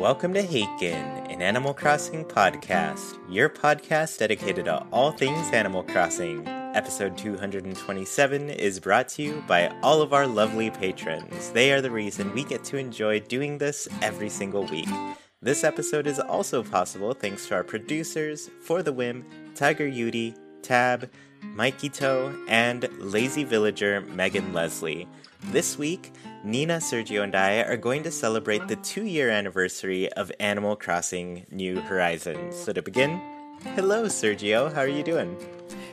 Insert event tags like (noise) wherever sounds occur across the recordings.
Welcome to Haken, an Animal Crossing podcast, your podcast dedicated to all things Animal Crossing. Episode 227 is brought to you by all of our lovely patrons. They are the reason we get to enjoy doing this every single week. This episode is also possible thanks to our producers, For the Whim, Tiger Yudi, Tab, Mikey Toe, and Lazy Villager Megan Leslie. This week, Nina, Sergio, and I are going to celebrate the two year anniversary of Animal Crossing New Horizons. So, to begin, hello, Sergio. How are you doing?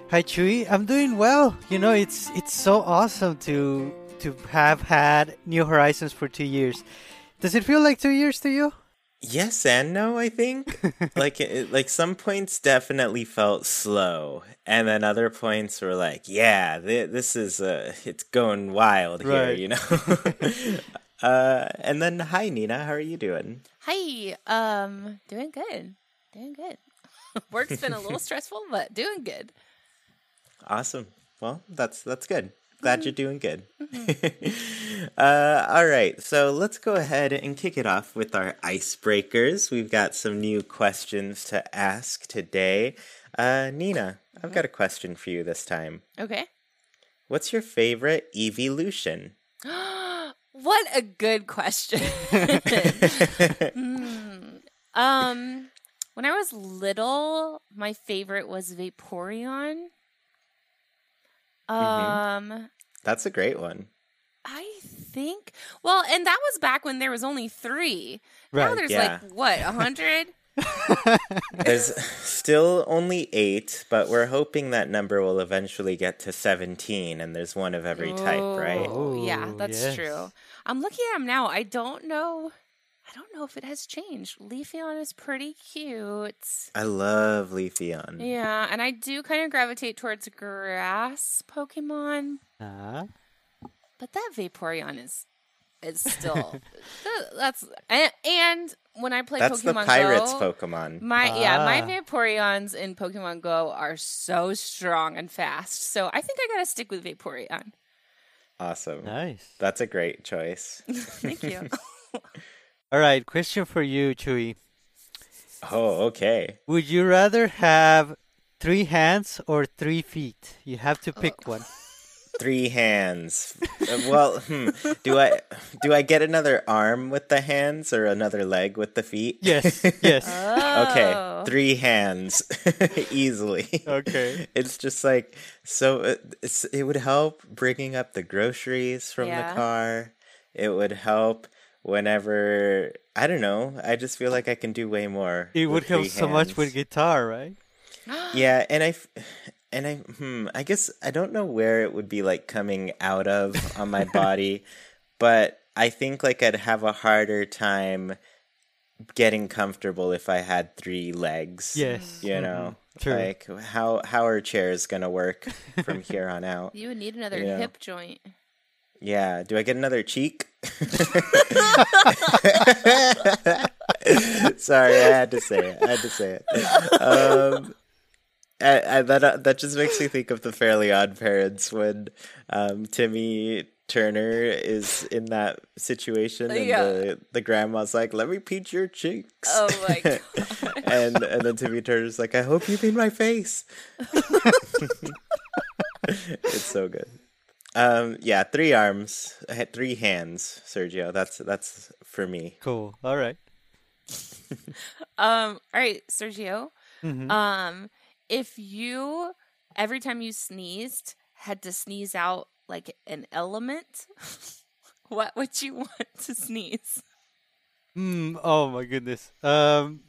Hi, Chewy. I'm doing well. You know, it's it's so awesome to to have had New Horizons for two years. Does it feel like two years to you? Yes and no, I think. (laughs) like it, like some points definitely felt slow, and then other points were like, yeah, th- this is uh it's going wild here, Right. you know. (laughs) (laughs) uh and then hi Nina, how are you doing? Hi, um, doing good, doing good. Work's been a little stressful, but doing good. Awesome. Well, that's that's good. Glad you're doing good. (laughs) uh, all right, so let's go ahead and kick it off with our icebreakers. We've got some new questions to ask today. Uh, Nina, I've got a question for you this time. Okay. What's your favorite Eeveelution? (gasps) What a good question. (laughs) Hmm. Um, when I was little, my favorite was Vaporeon. Um, That's a great one. I think. Well, and that was back when there was only three. Right, Now there's yeah. like what a hundred. (laughs) There's still only eight, but we're hoping that number will eventually get to 17, and there's one of every type, right? Oh, yeah, that's yes. true. I'm looking at him now. I don't know. I don't know if it has changed. Leafeon is pretty cute. I love Leafeon. Yeah, and I do kind of gravitate towards grass Pokemon, Ah, but that Vaporeon is is (laughs) still that's and, and when I play That's Pokemon the Pirates Go, Pokemon. my yeah, my Ah. Vaporeons in Pokemon Go are so strong and fast. So I think I gotta stick with Vaporeon. Awesome. nice. That's a great choice. (laughs) Thank you. (laughs) All right, question for you, Chewy. Oh, okay. Would you rather have three hands or three feet? You have to pick one. (laughs) Three hands. Well, hmm, do I do I get another arm with the hands or another leg with the feet? Yes, (laughs) yes. Okay, Oh. three hands, (laughs) easily. Okay. It's just like so. It, it would help bringing up the groceries from Yeah. the car. It would help whenever I don't know. I just feel like I can do way more. It would help so much with guitar, right? (gasps) Yeah, and I and I, hmm, I guess I don't know where it would be like coming out of on my (laughs) body, but I think like I'd have a harder time getting comfortable if I had three legs. Yes. you know, True. like how how are chairs gonna work (laughs) from here on out? You would need another Yeah. hip joint. Yeah, do I get another cheek? (laughs) Sorry, I had to say it. I had to say it. Um, I, I, that uh, that just makes me think of the Fairly Odd Parents when um, Timmy Turner is in that situation, and Yeah. the the grandma's like, "Let me pinch your cheeks." Oh my (laughs) god. and and then Timmy Turner's like, "I hope you mean my face." (laughs) it's so good. Um, yeah, three arms, I had three hands, Sergio. That's that's for me. Cool. All right. (laughs) Um, all right, Sergio. Mhm. Um, if you every time you sneezed had to sneeze out like an element, (laughs) what would you (laughs) want to sneeze? Mm, oh my goodness. Um,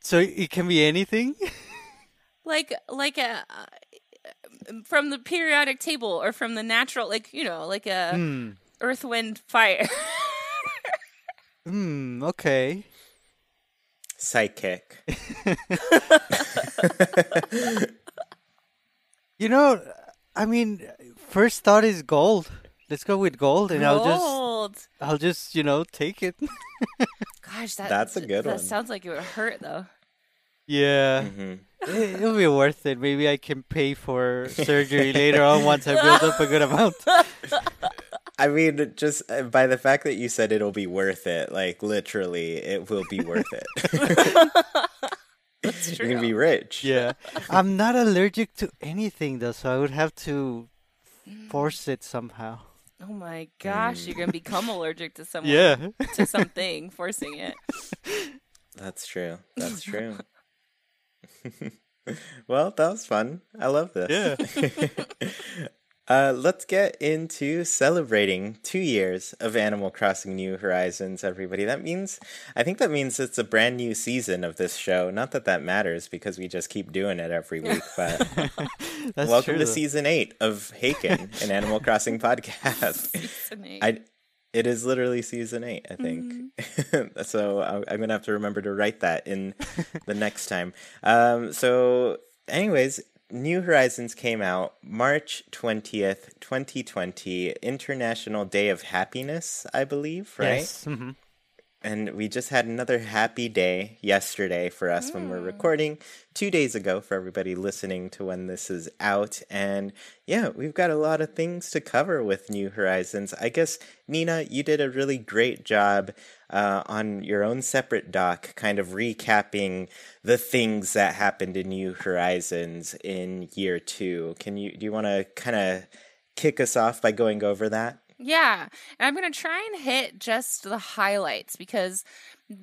so it can be anything. Like like a uh, from the periodic table or from the natural, like you know, like a Hmm. earth, wind, fire. (laughs) Hmm. Okay. Psychic. (laughs) You know, I mean, first thought is gold. Let's go with gold, and I'll just, Gold. I'll just, you know, take it. (laughs) Gosh, that, That's a good that one. sounds like it would hurt though. Yeah, hmm it, it'll be worth it. Maybe I can pay for surgery later on once I build up a good amount. I mean, just uh, by the fact that you said it'll be worth it, like literally, it will be worth it. That's (laughs) You're gonna be rich. Yeah, I'm not allergic to anything though, so I would have to force it somehow. Oh my gosh, you're gonna become allergic to someone. Yeah. To something, forcing it. That's true. That's (laughs) true. (laughs) well, that was fun. I love this. Yeah. (laughs) Uh, let's get into celebrating two years of Animal Crossing New Horizons, everybody. That means, I think that means it's a brand new season of this show. Not that that matters because we just keep doing it every (laughs) week, but welcome true, to season eight of Haken, an Animal Crossing podcast. I, it is literally season eight, I think. (laughs) so I'm, I'm gonna have to remember to write that in (laughs) the next time. Um, so, anyways, New Horizons came out March twentieth, twenty twenty, International Day of Happiness, I believe, right? Yes. mhm. And we just had another happy day yesterday for us when we're recording, two days ago for everybody listening to when this is out. And yeah, we've got a lot of things to cover with New Horizons. I guess, Nina, you did a really great job uh, on your own separate doc, kind of recapping the things that happened in New Horizons in year two. Can you, do you want to kind of kick us off by going over that? Yeah, and I'm going to try and hit just the highlights because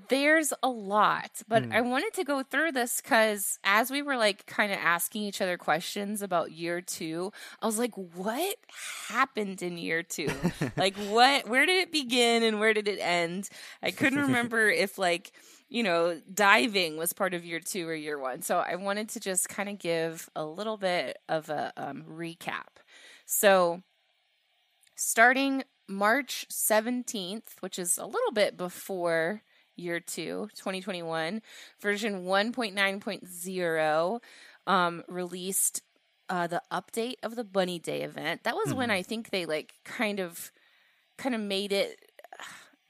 there's a lot. But I wanted to go through this because as we were like kind of asking each other questions about year two, I was like, what happened in year two? like, (laughs) what, where did it begin and where did it end? I couldn't (laughs) remember if like, you know, diving was part of year two or year one. So I wanted to just kind of give a little bit of a um, recap. So, starting March 17th, which is a little bit before year two, 2021, version 1.9.0 um, released uh, the update of the Bunny Day event. That was when I think they like kind of kind of made it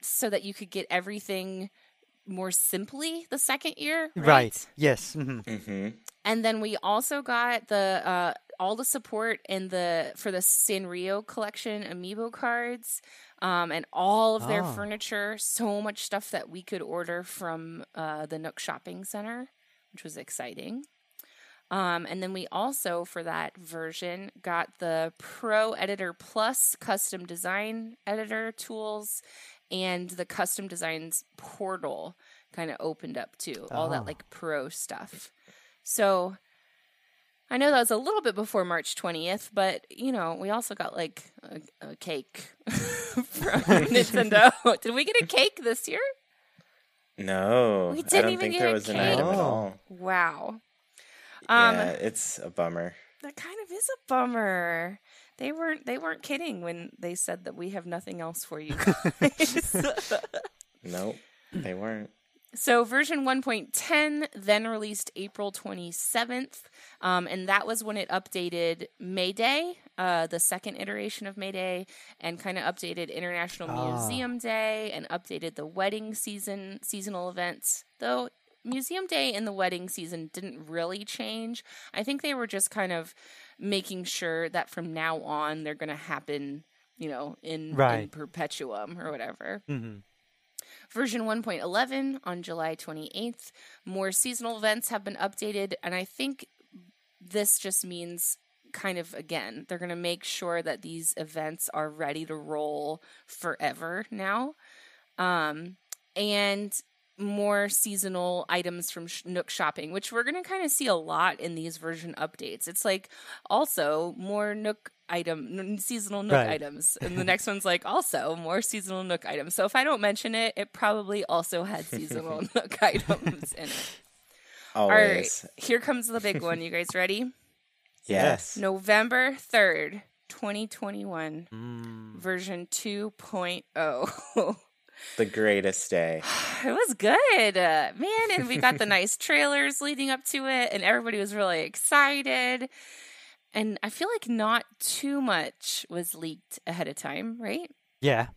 so that you could get everything more simply the second year, right? Right. Yes. mhm. Mm-hmm. And then we also got the uh, all the support in the for the Sanrio collection amiibo cards, um, and all of their Oh. furniture. So much stuff that we could order from uh, the Nook Shopping Center, which was exciting. Um, and then we also, for that version, got the Pro Editor Plus custom design editor tools and the custom designs portal kind of opened up too. All that like pro stuff. So I know that was a little bit before March 20th, but you know, we also got like a, a cake (laughs) from (laughs) Nintendo. Did we get a cake this year? No, We I didn't don't even think get there a was an cake. item at all. Wow. Um, yeah, it's a bummer. That kind of is a bummer. They weren't they weren't kidding when they said that we have nothing else for you (laughs) guys. Nope, they weren't. So version 1.10 then released April 27th. Um, and that was when it updated Mayday, uh, the second iteration of Mayday, and kind of updated International Ah. Museum Day and updated the wedding season seasonal events. Though Museum Day and the wedding season didn't really change. I think they were just kind of making sure that from now on they're going to happen, you know, in, in perpetuum or whatever. Mhm. Version 1.11 on July 28th. More seasonal events have been updated, and I think this just means kind of again, they're going to make sure that these events are ready to roll forever now. Um, and more seasonal items from Sh- Nook Shopping, which we're going to kind of see a lot in these version updates. It's like also more Nook item, n- seasonal Nook Right. items. And the next one's like also more seasonal Nook items. So if I don't mention it, it probably also had seasonal (laughs) Nook items in it. All right, here comes the big one. You guys ready? (laughs) Yes. November 3rd, 2021, Mm. version 2.0. (laughs) The greatest day. (sighs) it was good. Uh, man, and we got the (laughs) nice trailers leading up to it, and everybody was really excited. And I feel like not too much was leaked ahead of time, right? Yeah.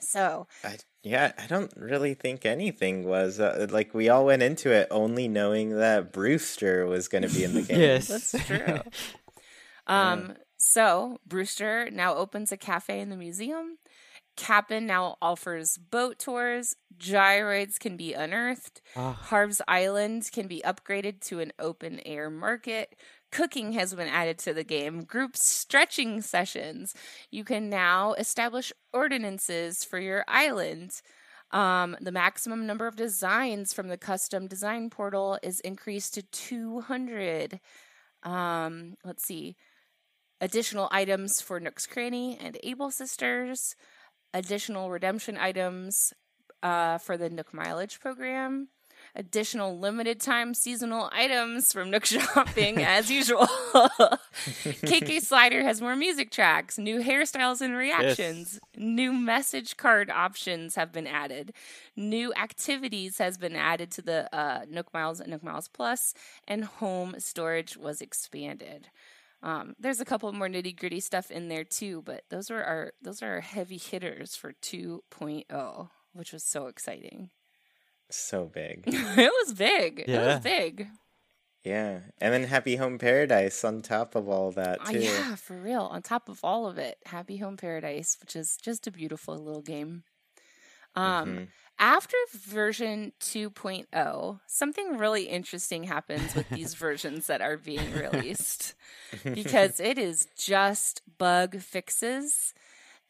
So, I, yeah, I don't really think anything was uh, like we all went into it only knowing that Brewster was going to be in the (laughs) game. Yes. That's (laughs) true. um, so Brewster now opens a cafe in the museum. Kapp'n now offers boat tours. Gyroids can be unearthed. Ah. Harv's Island can be upgraded to an open air market. Cooking has been added to the game. Group stretching sessions. You can now establish ordinances for your island. Um, the maximum number of designs from the custom design portal is increased to 200. Um, let's see. Additional items for Nook's Cranny and Able Sisters. Additional redemption items uh, for the Nook Mileage program. Additional limited time seasonal items from Nook (laughs) Shopping, (laughs) as usual. (laughs) KK Slider has more music tracks, new hairstyles and reactions, new message card options have been added, new activities has been added to the uh, Nook Miles and Nook Miles Plus, and home storage was expanded. Um, there's a couple more nitty gritty stuff in there too, but those are our those are our heavy hitters for 2.0, which was so exciting. So big. (laughs) it was big. It was big. Yeah. And then Happy Home Paradise on top of all that, Oh, too. yeah, for real. On top of all of it, Happy Home Paradise, which is just a beautiful little game. Um, Mhm. After version 2.0, something really interesting happens with these (laughs) versions that are being released. (laughs) Because it is just bug fixes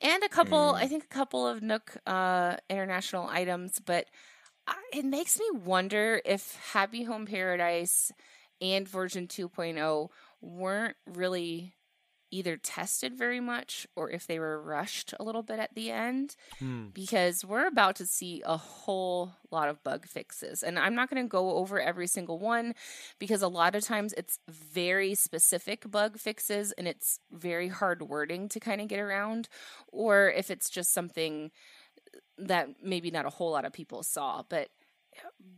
and a couple, I think, a couple of Nook uh, international items, but it makes me wonder if Happy Home Paradise and version 2.0 weren't really either tested very much or if they were rushed a little bit at the end Hmm. because we're about to see a whole lot of bug fixes. And I'm not going to go over every single one because a lot of times it's very specific bug fixes and it's very hard wording to kind of get around. Or if it's just something that maybe not a whole lot of people saw. But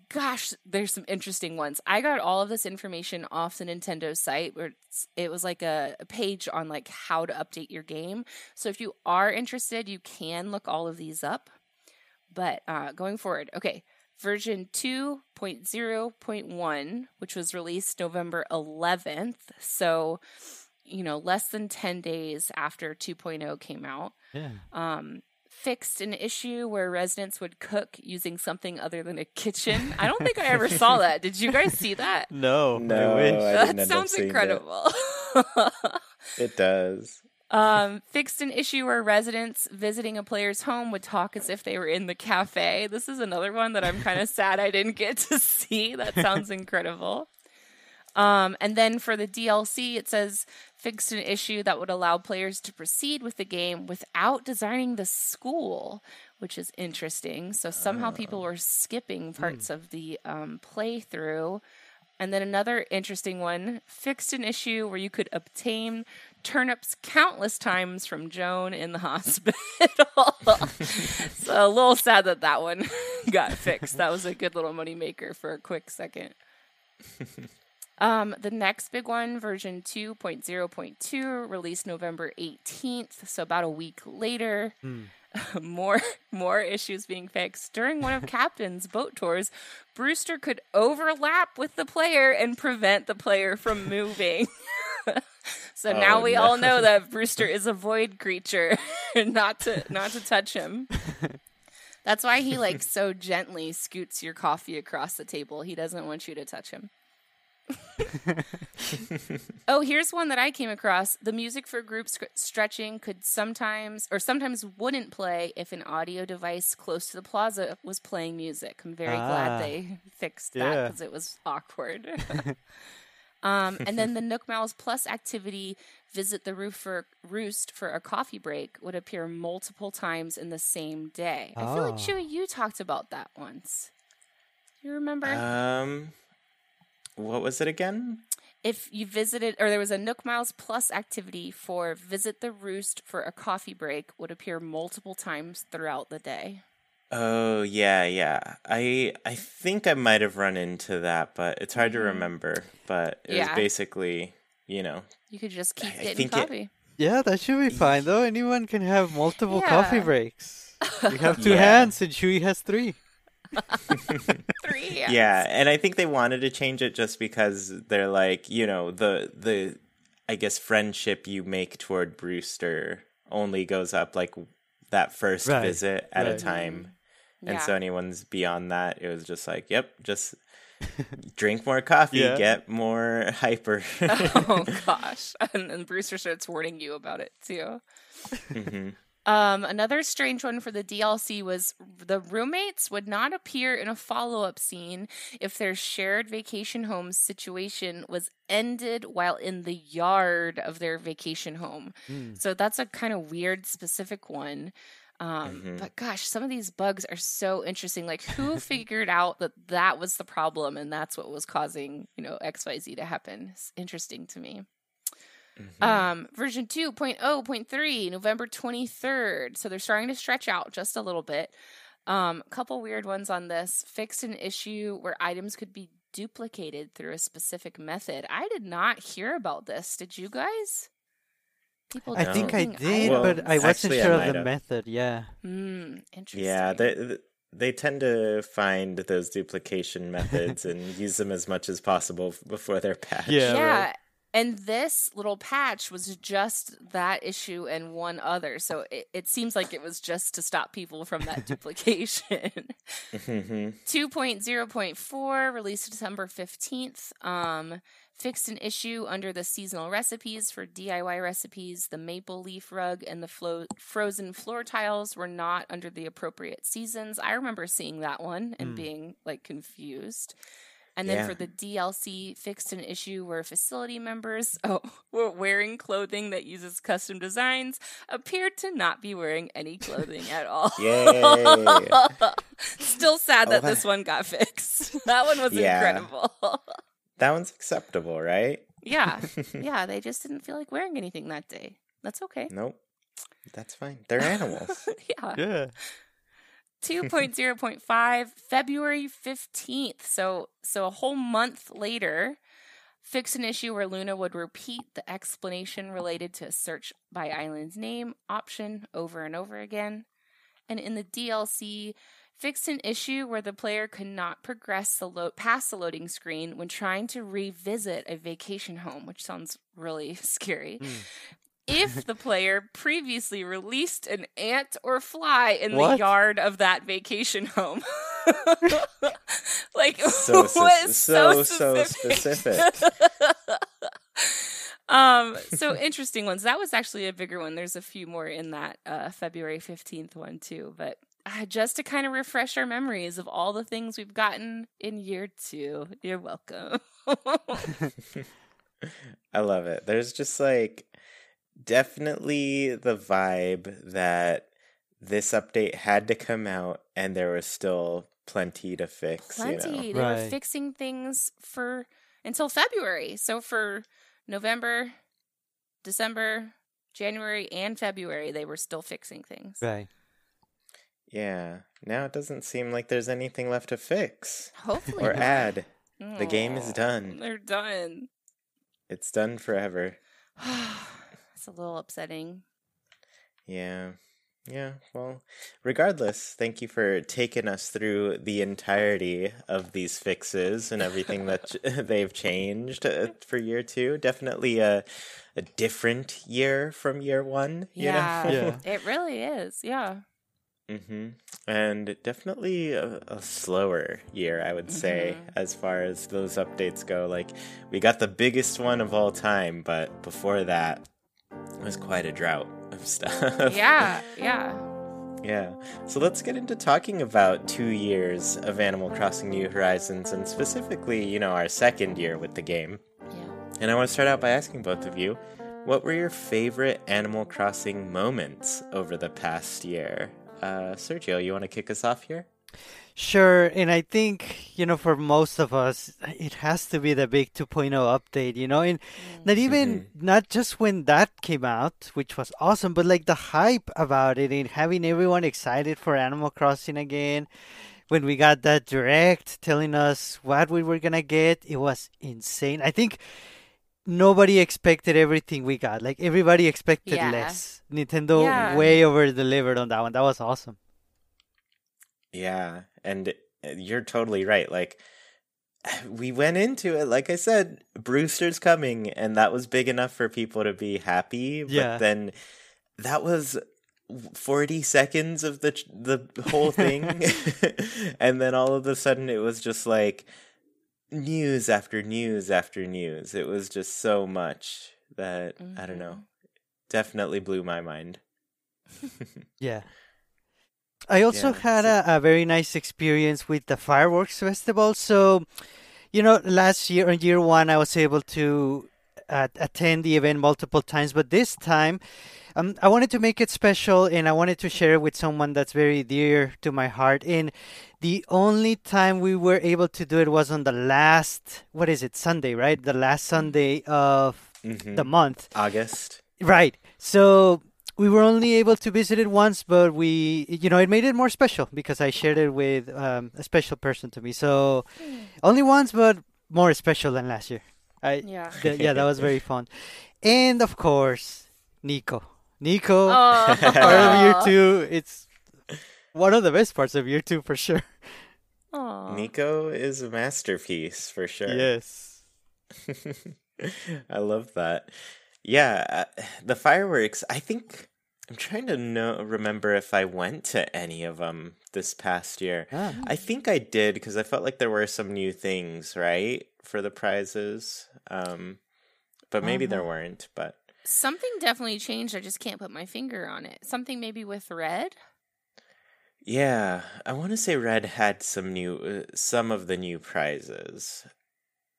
gosh, there's some interesting ones. I got all of this information off the Nintendo site where it's, it was like a, a page on like how to update your game. So if you are interested, you can look all of these up. But uh, going forward, okay, version 2.0.1, which was released November 11th. So, you know, less than 10 days after 2.0 came out Yeah. um, fixed an issue where residents would cook using something other than a kitchen. (laughs) I don't think I ever saw that. Did you guys see that? (laughs) No. No, I wish. I didn't that sounds seeing it. incredible. It does. um, fixed an issue where residents visiting a player's home would talk as if they were in the cafe. This is another one that I'm kind of (laughs) sad I didn't get to see. That sounds incredible. Um, and then for the DLC, it says fixed an issue that would allow players to proceed with the game without designing the school, which is interesting. So somehow people were skipping parts of the um, playthrough. And then another interesting one fixed an issue where you could obtain turnips countless times from Joan in the (laughs) hospital. (laughs) so a little sad that that one (laughs) got fixed. That was a good little moneymaker for a quick second. Um, the next big one, version 2.0.2, released November 18th, so about a week later. (laughs) more more issues being fixed. During one of (laughs) Captain's boat tours, Brewster could overlap with the player and prevent the player from moving. (laughs) so now Oh, we no. all know that Brewster is a void creature, not to not to touch him. That's why he like so gently scoots your coffee across the table. He doesn't want you to touch him. (laughs) oh, here's one that I came across. The music for group sc- stretching could sometimes or sometimes wouldn't play if an audio device close to the plaza was playing music. I'm very Ah. glad they (laughs) fixed that Yeah. because it was awkward. (laughs) um, and then the Nook Miles Plus activity, visit the roof for roost for a coffee break, would appear multiple times in the same day. I feel like Oh. Chewy, you talked about that once. You remember? Um, what was it again? if you visited, or there was a Nook Miles Plus activity for visit the roost for a coffee break, would appear multiple times throughout the day. Oh yeah, yeah. I I think I might have run into that, but it's hard to Mhm. remember. But it Yeah. was basically, you know, You could just keep I- I getting think it- coffee. Yeah, that should be fine though. Anyone can have multiple coffee breaks. You have (laughs) two Yeah. hands, and Chewy has three. (laughs) Three. yeah. And I think they wanted to change it just because they're like, you know, the the I guess friendship you make toward Brewster only goes up like that first Right, visit at a right. time. And Yeah. so anyone's beyond that, it was just like, yep, just (laughs) drink more coffee, Yeah. get more hyper. (laughs) oh gosh. And, and Brewster starts warning you about it too. hmm Um, another strange one for the DLC was the roommates would not appear in a follow up scene if their shared vacation home situation was ended while in the yard of their vacation home. Hmm. So that's a kind of weird, specific one. Um, Mhm. But gosh, some of these bugs are so interesting. Like, who (laughs) figured out that that was the problem and that's what was causing, you know, XYZ to happen? It's interesting to me. Mm-hmm. Um, version 2.0.3, November 23rd. So they're starting to stretch out just a little bit. Um, a couple weird ones on this. Fixed an issue where items could be duplicated through a specific method. I did not hear about this. Did you guys? People I think I did, Well, but I wasn't actually, I sure of the have. method. Yeah. Hmm, interesting. Yeah, they they tend to find those duplication methods and (laughs) use them as much as possible before they're patched. Yeah. yeah. right. And this little patch was just that issue and one other. So it, it seems like it was just to stop people from that (laughs) duplication. Mhm. 2.0.4 released December 15th. Um, fixed an issue under the seasonal recipes for DIY recipes. The maple leaf rug and the flo- frozen floor tiles were not under the appropriate seasons. I remember seeing that one and Hmm. being like confused. And then Yeah. for the DLC, fixed an issue where facility members (laughs) oh, were wearing clothing that uses custom designs appeared to not be wearing any clothing at all. Yay. (laughs) Still sad Oh, that that- this one got fixed. (laughs) That one was Yeah. incredible. That one's acceptable, right? yeah. Yeah, they just didn't feel like wearing anything that day. That's okay. Nope. That's fine. They're animals. yeah. Yeah. 2.0.5 February 15th. So so a whole month later, fix an issue where Luna would repeat the explanation related to a search by island's name option over and over again. And in the DLC, fixed an issue where the player could not progress the lo- past the loading screen when trying to revisit a vacation home, which sounds really (laughs) scary. Hmm. If the player previously released an ant or fly in What? the yard of that vacation home. (laughs) like So (laughs) what is so- so, so specific. (laughs) um so interesting ones. That was actually a bigger one. There's a few more in that uh February 15th one too, but uh, just to kind of refresh our memories of all the things we've gotten in year 2. You're welcome. I love it. There's just like definitely the vibe that this update had to come out and there was still plenty to fix, plenty. you know. They were fixing things for until February. So for November, December, January, and February, they were still fixing things. Right. Yeah. Now it doesn't seem like there's anything left to fix Hopefully, or not. add. The game is done. They're done. It's done forever. (sighs) (sighs) (sighs) it's a little upsetting. Yeah. Yeah. Well, regardless, thank you for taking us through the entirety of these fixes and everything that (laughs) they've changed uh, (laughs) for year two. Definitely a a different year from year one. You Yeah, Know? Yeah. (laughs) it really is. Yeah. hmm And definitely a, a slower year, I would say, Mhm. as far as those updates go. Like, we got the biggest one of all time, but before that, it was quite a drought of (laughs) stuff. Yeah. Yeah. Yeah. So let's get into talking about two years of Animal Crossing New Horizons, and specifically, you know, our second year with the game. Yeah. And I want to start out by asking both of you what were your favorite Animal Crossing moments over the past year? Uh, Sergio, you want to kick us off here? Sure, and I think, you know, for most of us, it has to be the big 2.0 update, you know, and mm. not even, mm-hmm. not just when that came out, which was awesome, but like the hype about it and having everyone excited for Animal Crossing again. When we got that direct telling us what we were gonna get, it was insane. I think nobody expected everything we got. Like everybody expected Yeah. less. Nintendo Yeah. way over delivered on that one. That was awesome. Yeah, and uh, you're totally right. Like (sighs) we went into it, like I said, Brewster's coming, and that was big enough for people to be happy. But Yeah. then that was 40 seconds of the the whole thing, (laughs) (laughs) and then all of a sudden it was just like news after news after news. It was just so much that I don't know. Definitely blew my mind. Yeah. I also Yeah, had a, a very nice experience with the fireworks festival. So, you know, last year on year one, I was able to uh, attend the event multiple times, but this time, um, I wanted to make it special and I wanted to share it with someone that's very dear to my heart. And the only time we were able to do it was on the last, what is it, Sunday, right? The last Sunday of Mhm. the month. August. Right. So we were only able to visit it once, but we, you know, it made it more special because I shared it with um, a special person to me. So only once, but more special than last year. I, Yeah. th- yeah, that was very (laughs) fun. And of course, Nico. Nico, Oh. (laughs) part of year two. It's one of the best parts of year two for sure. Aw. Nico is a masterpiece for sure. Yes. (laughs) I love that. Yeah, uh, (sighs) the fireworks. I think I'm trying to know remember if I went to any of them this past year. I think I did because I felt like there were some new things, right, for the prizes. Um, but maybe there weren't. But Something definitely changed. I just can't put my finger on it. Something maybe with Redd. yeah, I want to say Redd had some new, uh, some of the new prizes.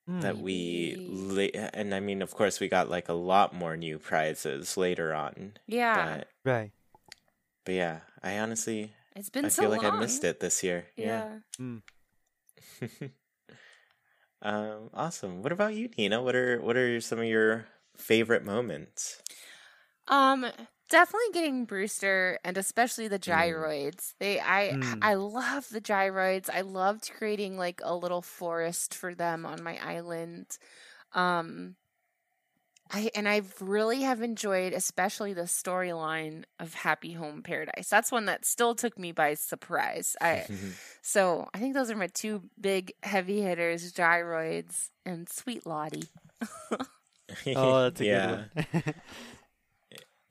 That we la- and I mean of course we got like a lot more new prizes later on. Yeah. But Right. but yeah, I honestly It's been I so feel like long. I missed it this year. Yeah. Mm. (laughs) um awesome. What about you, Nina? What are what are some of your favorite moments? Um, definitely getting Brewster and especially the gyroids. They I Mm. I love the gyroids. I loved creating like a little forest for them on my island. Um I and I've really have enjoyed especially the storyline of Happy Home Paradise. That's one that still took me by surprise. I (laughs) so I think those are my two big heavy hitters, gyroids and Sweet Lottie. (laughs) Oh, that's a yeah. good one. (laughs)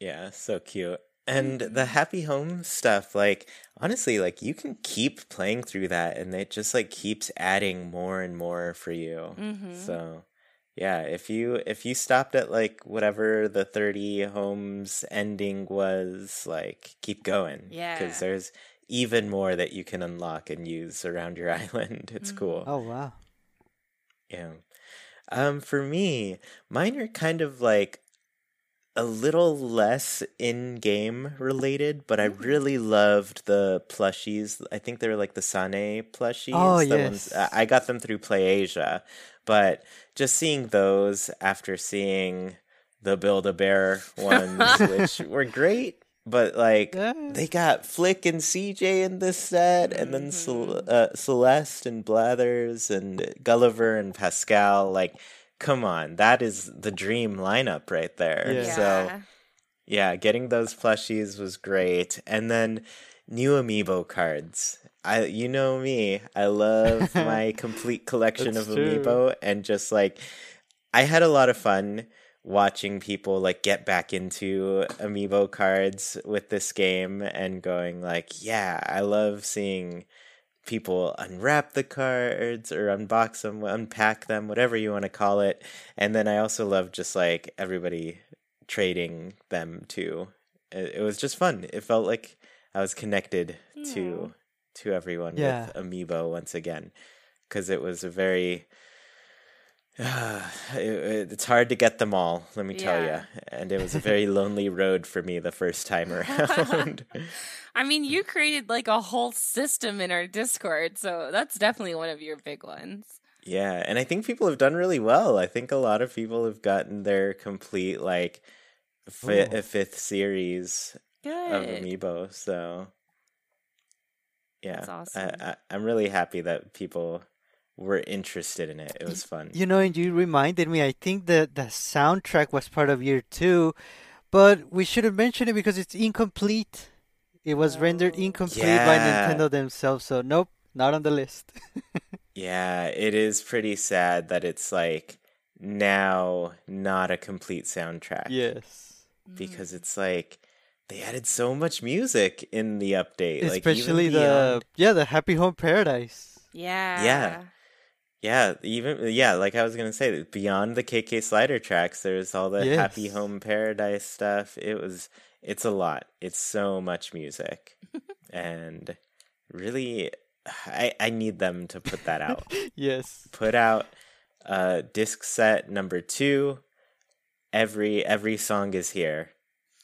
Yeah, so cute. And the happy home stuff, like honestly, like you can keep playing through that and it just like keeps adding more and more for you. Mhm. So yeah, if you if you stopped at like whatever the 30 homes ending was, like keep going. Yeah. Because there's even more that you can unlock and use around your (laughs) island. It's cool. Oh wow. Yeah. Um, for me, mine are kind of like a little less in-game related, but I Mm. really loved the plushies. I think they're like the Sanei plushies. Oh, the yes. I I got them through PlayAsia, but just seeing those after seeing the Build-A-Bear ones, which (laughs) were great, but like Yeah. they got Flick and CJ in this set, and then Cel- uh, Celeste and Blathers and Gulliver and Pascal. Like, come on, that is the dream lineup right there. Yeah. So, yeah, getting those plushies was great, and then new amiibo cards. I, you know me, I love (laughs) my complete collection That's of true. amiibo, and just like, I had a lot of fun watching people like get back into amiibo cards with this game and going like yeah i love seeing people unwrap the cards or unbox them unpack them whatever you want to call it and then i also love just like everybody trading them too it, it was just fun it felt like i was connected to to everyone Yeah. with amiibo once again because it was a very (sighs) it, it's hard to get them all, let me tell Yeah. you. And it was a very lonely road for me the first time (laughs) around. (laughs) I mean, you created like a whole system in our Discord, so that's definitely one of your big ones. yeah, and I think people have done really well. I think a lot of people have gotten their complete like fi- Ooh. Uh, fifth series of amiibo. So yeah, That's awesome. I, I, I'm really happy that people were interested in it. It was fun. You know, and you reminded me. I think that the soundtrack was part of year two, but we should have mentioned it because it's incomplete. It was rendered incomplete by Nintendo themselves. So nope, not on the list. (laughs) Yeah, it is pretty sad that it's like now not a complete soundtrack. yes, because it's like they added so much music in the update, like especially the yeah the Happy Home Paradise. Yeah. yeah, Yeah, even yeah, like I was gonna say, beyond the KK Slider tracks, there's all the Happy Home Paradise stuff. It was, it's a lot. It's so much music, (laughs) and really, I I need them to put that out. (laughs) Yes, put out uh disc set number two every every song is here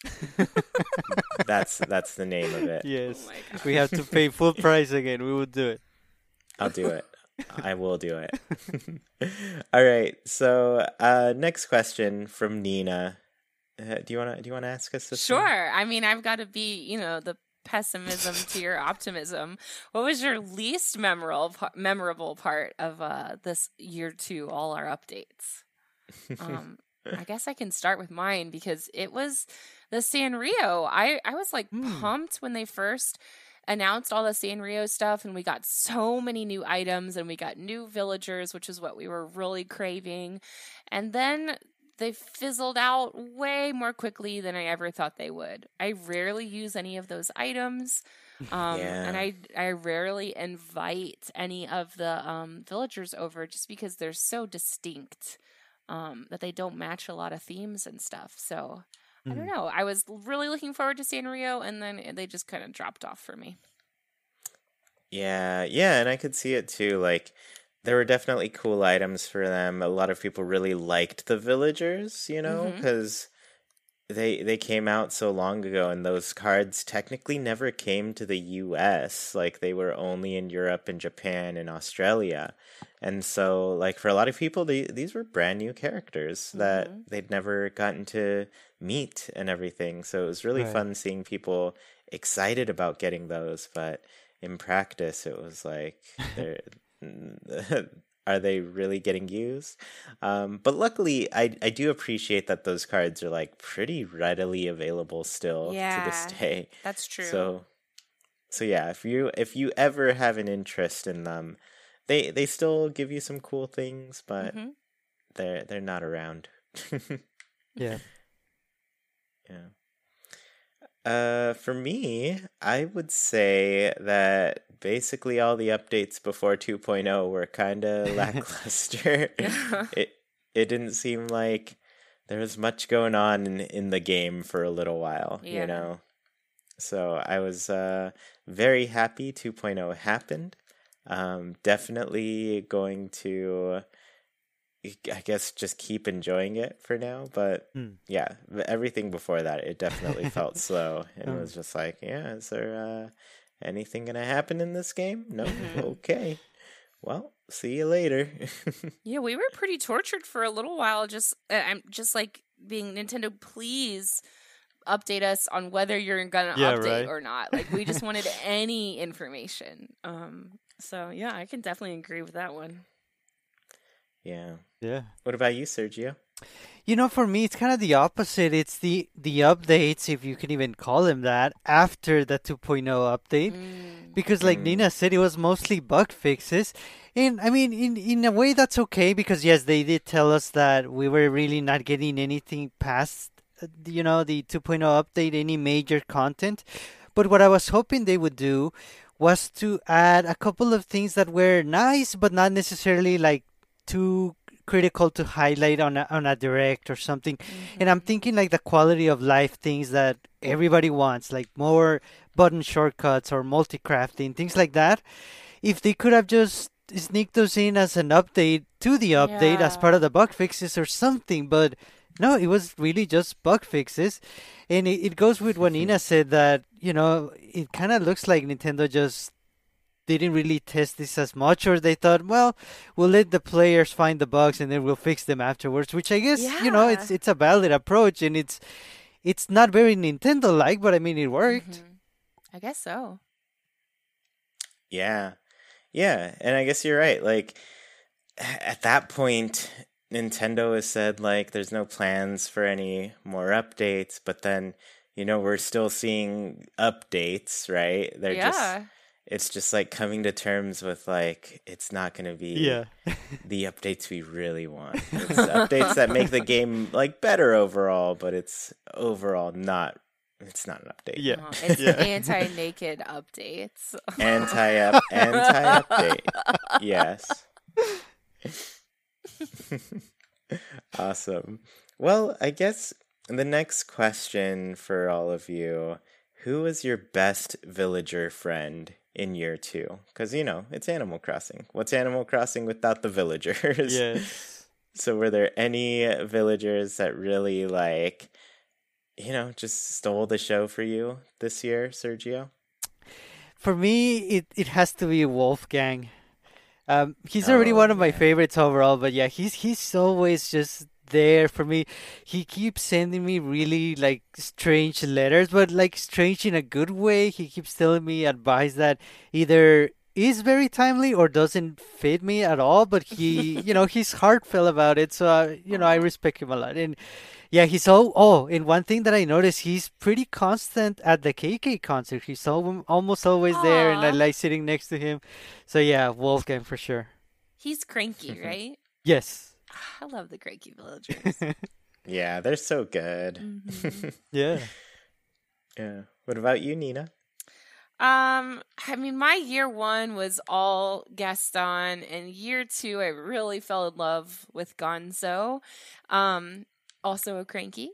(laughs) that's that's the name of it yes. my gosh. we have to pay full price again. We would do it. i'll do it i will do it all right so uh next question from nina uh, do you want to do you want to ask us this one? Sure. I mean, I've got to be, you know, the pessimism to your (laughs) optimism. What was your least memorable memorable part of uh, this year two all our updates? Um, (laughs) I guess I can start with mine because it was the Sanrio. I I was like Hmm. pumped when they first announced all the Sanrio stuff and we got so many new items and we got new villagers, which is what we were really craving. And then they fizzled out way more quickly than I ever thought they would. I rarely use any of those items. (laughs) Um, and I I rarely invite any of the um, villagers over just because they're so distinct um, that they don't match a lot of themes and stuff. So I don't know. I was really looking forward to Sanrio, and then they just kind of dropped off for me. Yeah, yeah, and I could see it too. Like, there were definitely cool items for them. A lot of people really liked the villagers, you know, because they they came out so long ago, and those cards technically never came to the U.S. Like, they were only in Europe and Japan and Australia, and so like for a lot of people, they, these were brand new characters that Mhm. they'd never gotten to meet and everything. So it was really Right. fun seeing people excited about getting those, but in practice it was like (laughs) they're (laughs) are they really getting used um, but luckily I, I do appreciate that those cards are like pretty readily available still to this day That's true. so so yeah if you if you ever have an interest in them they they still give you some cool things but Mhm. they're they're not around (laughs) Yeah. Yeah. Uh, for me, I would say that basically all the updates before 2.0 were kind of (laughs) lackluster. (laughs) It it didn't seem like there was much going on in, in the game for a little while, Yeah. you know. So I was uh, very happy 2.0 happened. Um, definitely going to, I guess, just keep enjoying it for now. But Hmm. yeah, everything before that, it definitely (laughs) felt slow and Oh. was just like, yeah, is there uh, anything gonna happen in this game? No, Mhm. okay. Well, see you later. (laughs) Yeah, we were pretty tortured for a little while. Just uh, I'm just like being Nintendo. Please update us on whether you're gonna Yeah, update right. or not. Like we just wanted (laughs) any information. Um. So yeah, I can definitely agree with that one. yeah. Yeah. What about you, Sergio? You know, for me, it's kind of the opposite. It's the the updates, if you can even call them that, after the 2.0 update. Mm. Because, like Mm. Nina said, it was mostly bug fixes. And I mean, in in a way, that's okay because yes, they did tell us that we were really not getting anything past, uh, you know, the 2.0 update, any major content. But what I was hoping they would do was to add a couple of things that were nice, but not necessarily like too critical to highlight on a, on a direct or something. And I'm mm-hmm. thinking like the quality of life things that everybody wants, like more button shortcuts or multi-crafting, things like that. If they could have just sneak those in as an update to the update as part of the bug fixes or something, but no, it was really just bug fixes. And it, it goes with what (laughs) Nina said that, you know, it kind of looks like Nintendo just didn't really test this as much, or they thought, well, we'll let the players find the bugs and then we'll fix them afterwards. Which I guess, you know, it's it's a valid approach, and it's it's not very Nintendo like, but I mean, it worked. Mhm. I guess so. Yeah. Yeah. And I guess you're right. Like, at that point, Nintendo has said, like, there's no plans for any more updates, but then, you know, we're still seeing updates, right? They're just, yeah. It's just like coming to terms with, like, it's not going to be the (laughs) updates we really want. (laughs) It's updates that make the game, like, better overall, but it's overall not, it's not an update. yeah. Oh, it's Yeah. anti-naked updates. anti up anti update. Yes. (laughs) awesome. Well, I guess the next question for all of you, who was your best villager friend in year 2? Cuz you know, it's Animal Crossing. What's Animal Crossing without the villagers? (laughs) Yes. So were there any villagers that really like you know, just stole the show for you this year, Sergio? For me, it, it has to be Wolfgang. Um, he's already Oh, one of my yeah. favorites overall, but yeah, he's he's always just there for me. He keeps sending me really like strange letters, but like strange in a good way. He keeps telling me advice that either is very timely or doesn't fit me at all, but he, (laughs) you know, he's heartfelt about it. So, uh, you know, I respect him a lot. And yeah, he's so. Oh, and one thing that I noticed, he's pretty constant at the KK concert. He's al- almost always there, and I like sitting next to him. So yeah, Wolfgang for sure. He's cranky, right? Yes. I love the cranky villagers. (laughs) Yeah, they're so good. Mhm. (laughs) Yeah. Yeah. What about you, Nina? Um, I mean, my year one was all Gaston, and year two, I really fell in love with Gonzo. Um, also a cranky.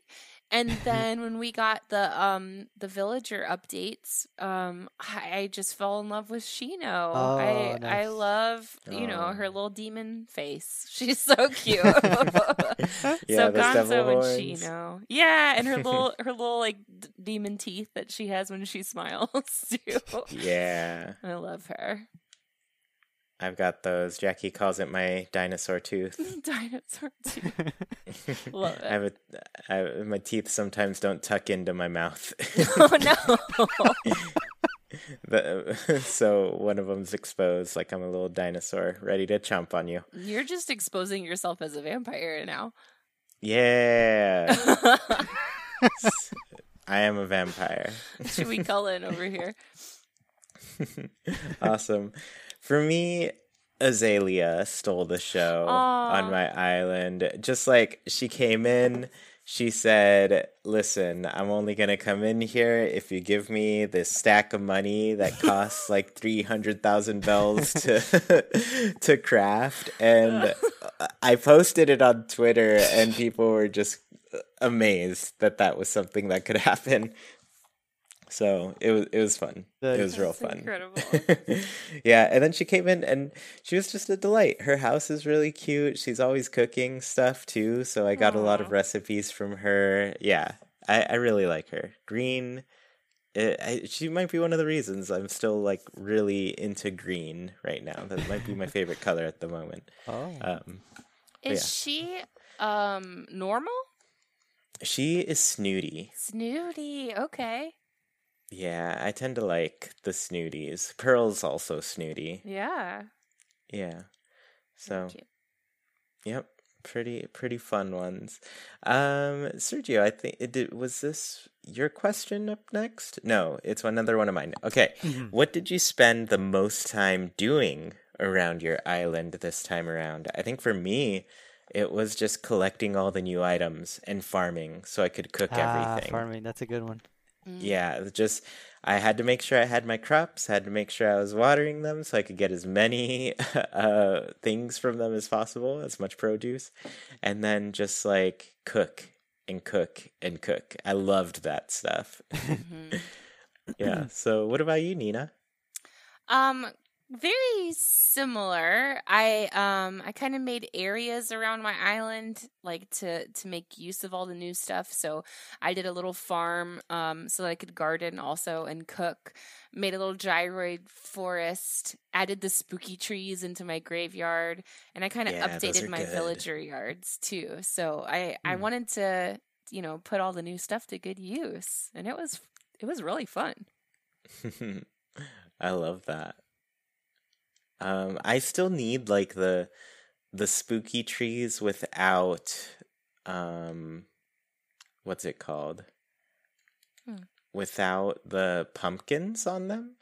And (laughs) then when we got the um the villager updates, um, I, I just fell in love with Shino. Oh, I I nice. love you know Oh. her little demon face. (laughs) She's so cute. (laughs) Yeah, so Gonzo and horns. Shino, yeah, and her little her little like d- demon teeth that she has when she smiles too. Yeah, I love her. I've got those. Jackie calls it my dinosaur tooth. (laughs) Dinosaur teeth. (laughs) Love I have a, I, my teeth sometimes don't tuck into my mouth. (laughs) oh no! The- uh, so one of them's exposed, like I'm a little dinosaur ready to chomp on you. You're just exposing yourself as a vampire now. Yeah, I am a vampire. Should we call in over here. awesome. For me, Azalea stole the show on my island. Just like she came in, she said, Listen, I'm only going to come in here if you give me this stack of money that costs like (laughs) 300,000 bells (laughs) to, (laughs) to craft. And uh, I posted it on Twitter, and people were just uh, amazed that that was something that could happen. So it was it was fun. It was real fun. incredible. (laughs) yeah, and then she came in and she was just a delight. Her house is really cute. She's always cooking stuff too, so I got a lot of recipes from her. Yeah, I, I really like her. Green, uh I, she might be one of the reasons I'm still like really into green right now. That might be my favorite (laughs) color at the moment. Oh. Um, Is yeah. she um normal? she is snooty. Snooty. Okay. Yeah, I tend to like the snooties. Pearl's also snooty. Yeah. Yeah. So Yep, pretty pretty fun ones. Um, Sergio, I think it did, was this your question up next? No, it's another one of mine. Okay, what did you spend the most time doing around your island this time around? I think for me, it was just collecting all the new items and farming so I could cook Ah, everything. farming. That's a good one. Yeah, just I had to make sure I had my crops, had to make sure I was watering them so I could get as many (laughs) uh things from them as possible, as much produce, and then just like cook and cook and cook. I loved that stuff. Mhm. (laughs) yeah. So what about you, Nina? Um, very similar. I um I kind of made areas around my island like to to make use of all the new stuff. So I did a little farm um so that I could garden also and cook. Made a little gyroid forest, added the spooky trees into my graveyard, and I kind of Yeah, updated my good. villager yards too. So I I Hmm. wanted to, you know, put all the new stuff to good use. And it was it was really fun. (laughs) I love that. Um, I still need like the the spooky trees without um what's it called? Hmm. Without the pumpkins on them?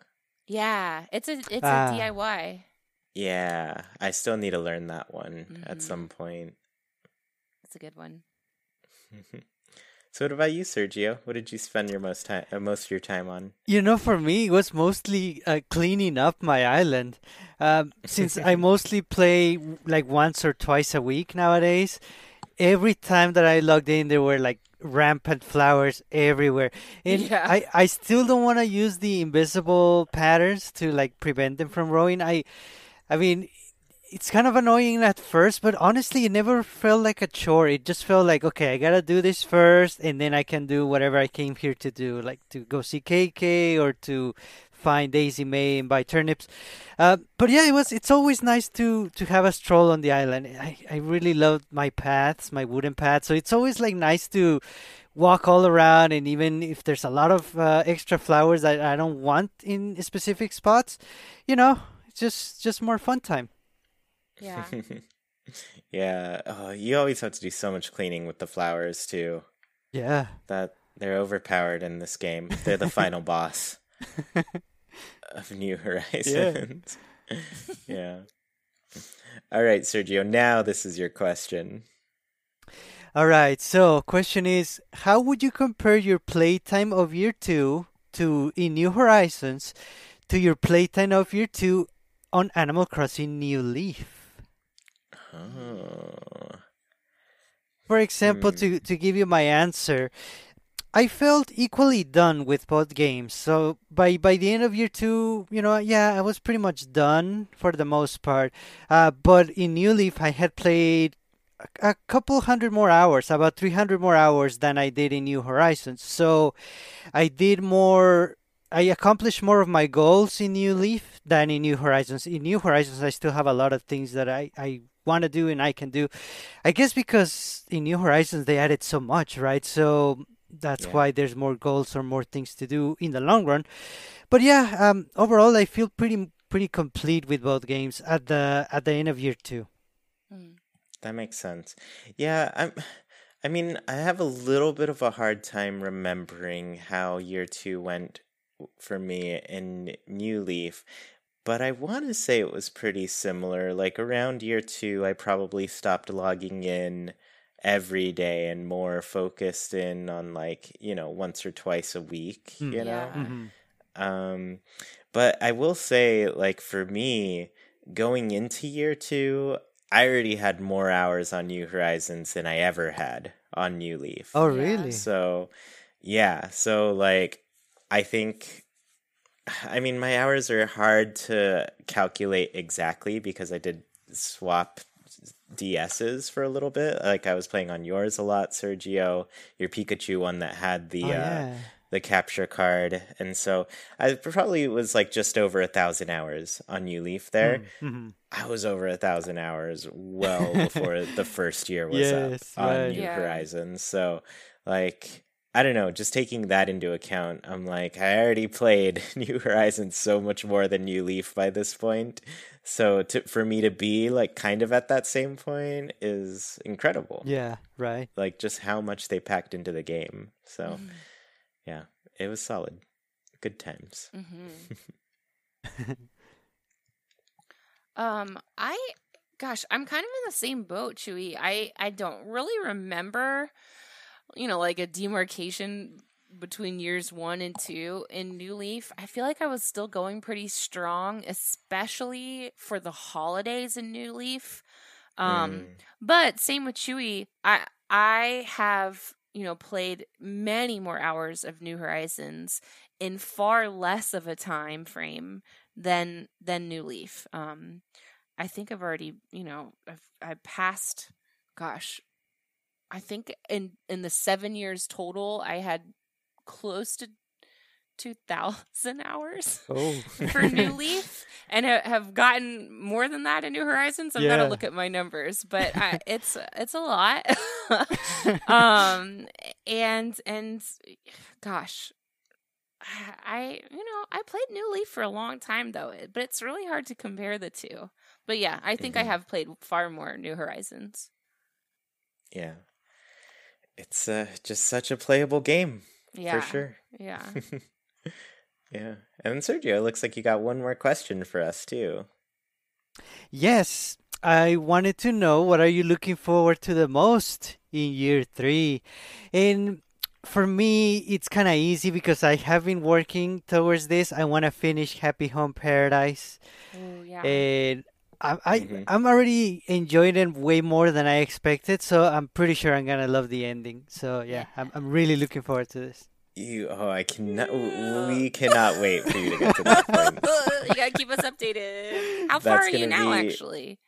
Yeah, it's a it's Ah. a DIY. Yeah, I still need to learn that one at Mhm. some point. It's a good one. (laughs) so what about you, Sergio? What did you spend your most time uh, most of your time on? You know, for me, it was mostly uh, cleaning up my island. Um, since I (laughs) mostly play like once or twice a week nowadays, every time that I logged in, there were like rampant flowers everywhere. And Yeah. I, I still don't want to use the invisible patterns to like prevent them from growing. I, I mean, it's kind of annoying at first, but honestly, it never felt like a chore. It just felt like, okay, I gotta do this first, and then I can do whatever I came here to do, like to go see KK or to find Daisy Mae and buy turnips. Uh, but yeah, it was. It's always nice to to have a stroll on the island. I I really love my paths, my wooden paths. So it's always like nice to walk all around, and even if there's a lot of uh, extra flowers that I don't want in specific spots, you know, it's just just more fun time. Yeah. (laughs) yeah, oh, you always have to do so much cleaning with the flowers too. Yeah. That they're overpowered in this game. They're the final (laughs) boss (laughs) of New Horizons. Yeah. All right, Sergio. Now this is your question. All right. So, question is, how would you compare your playtime of year two to in New Horizons to your playtime of year two on Animal Crossing New Leaf? Oh. For example, Hmm. to to give you my answer, I felt equally done with both games. So by by the end of year two, you know, yeah, I was pretty much done for the most part. Uh, but in New Leaf, I had played a, a couple hundred more hours, about 300 more hours than I did in New Horizons. So I did more. I accomplished more of my goals in New Leaf than in New Horizons. In New Horizons, I still have a lot of things that I, I want to do and I can do. I guess because in New Horizons they added so much, right? So that's Yeah. why there's more goals or more things to do in the long run. But yeah, um, overall I feel pretty pretty complete with both games at the at the end of year two. Mm. That makes sense. Yeah, I'm I mean, I have a little bit of a hard time remembering how year 2 went for me in New Leaf, but I want to say it was pretty similar. Like around year 2, I probably stopped logging in every day and more focused in on like, you know, once or twice a week, Mm. you know. Yeah. Mhm. Um, but I will say, like for me, going into year two, I already had more hours on New Horizons than I ever had on New Leaf. Oh Yeah. really? So, yeah. So, like, I think, I mean, my hours are hard to calculate exactly because I did swap DSs for a little bit. Like, I was playing on yours a lot, Sergio, your Pikachu one that had the, oh, uh, the capture card, and so I probably was like just over a thousand hours on New Leaf there. Mhm. I was over a thousand hours well (laughs) before the first year was Yes, up on right. New Yeah. Horizons. So, like, I don't know, just taking that into account, I'm like, I already played (laughs) New Horizons so much more than New Leaf by this point. So, to, for me to be like kind of at that same point is incredible. Yeah, right. Like, just how much they packed into the game. So, Mhm. yeah, it was solid. Good times. Mhm. (laughs) Um, I, gosh, I'm kind of in the same boat, Chewy. I, I don't really remember, you know, like a demarcation between years one and two in New Leaf. I feel like I was still going pretty strong, especially for the holidays in New Leaf. Um, Mm. but same with Chewy. I I have you know played many more hours of New Horizons in far less of a time frame than than New Leaf. Um, I think I've already, you know, I've I passed. Gosh, I think in in the seven years total, I had close to 2,000 hours Oh. (laughs) for New Leaf and ha- have gotten more than that in New Horizons. I've got to look at my numbers, but I, (laughs) it's it's a lot. (laughs) um, and and gosh, I you know I played New Leaf for a long time though, but it's really hard to compare the two. But yeah, I think I have played far more New Horizons. Yeah. It's uh, just such a playable game Yeah, for sure. Yeah. (laughs) Yeah. And Sergio, it looks like you got one more question for us too. Yes, I wanted to know what are you looking forward to the most in year three, and for me it's kind of easy because I have been working towards this. I want to finish Happy Home Paradise, Oh yeah. and I, I Mhm. I'm already enjoying it way more than I expected. So I'm pretty sure I'm gonna love the ending. So yeah, I'm I'm really looking forward to this. You oh I cannot we cannot wait for you to get to that point. (laughs) you gotta keep us updated. How far are you now, be- actually?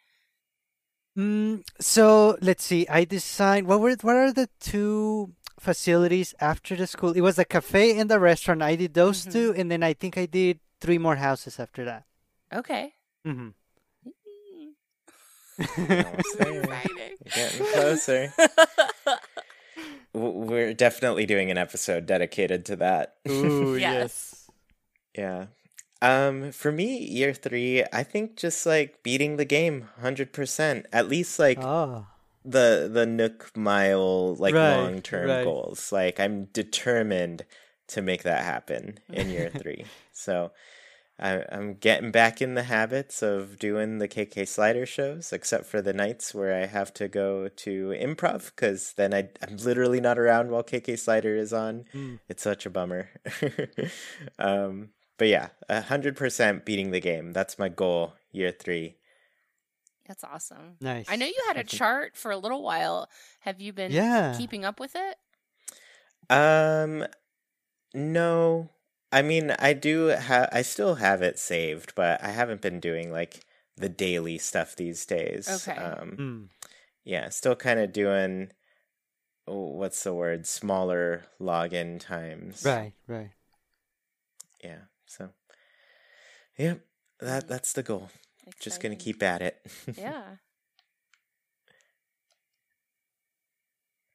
Mm, so let's see. I designed what were what are the two facilities after the school? It was the cafe and the restaurant. I did those Mhm. two, and then I think I did three more houses after that. Okay. hmm Almost there. Exciting. You're (laughs) getting closer. We're definitely doing an episode dedicated to that. (laughs) Ooh, (laughs) Yes. Yeah. Um, for me, year three, I think just like beating the game, hundred percent. At least like Oh, the the Nook Mile like Right, long term right. goals. Like I'm determined to make that happen in year three. So I, I'm getting back in the habits of doing the KK slider shows, except for the nights where I have to go to improv because then I, I'm literally not around while KK slider is on. Mm. It's such a bummer. (laughs) um, but yeah, a hundred percent beating the game. That's my goal. Year three. That's awesome. nice. I know you had a chart for a little while. Have you been Yeah. keeping up with it? Um, no. I mean, I do have. I still have it saved, but I haven't been doing like the daily stuff these days. Okay. Um, Mm. yeah, still kind of doing. oh, What's the word? Smaller login times. Right, right. Yeah. So. Yep. That that's the goal. Just gonna keep at it. (laughs) Yeah.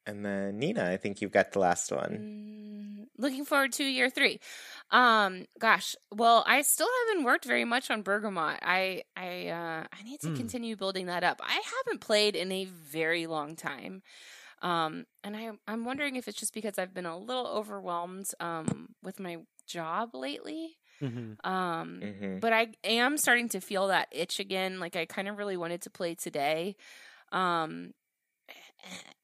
and then Nina, I think you've got the last one. Mm, looking forward to year three. Um, gosh, well, I still haven't worked very much on Bergamot. I, I, uh, I need to Hmm. continue building that up. I haven't played in a very long time. Um, and I, I'm wondering if it's just because I've been a little overwhelmed, um, with my job lately. hmm Um, hmm but I am starting to feel that itch again. Like I kind of really wanted to play today. Um,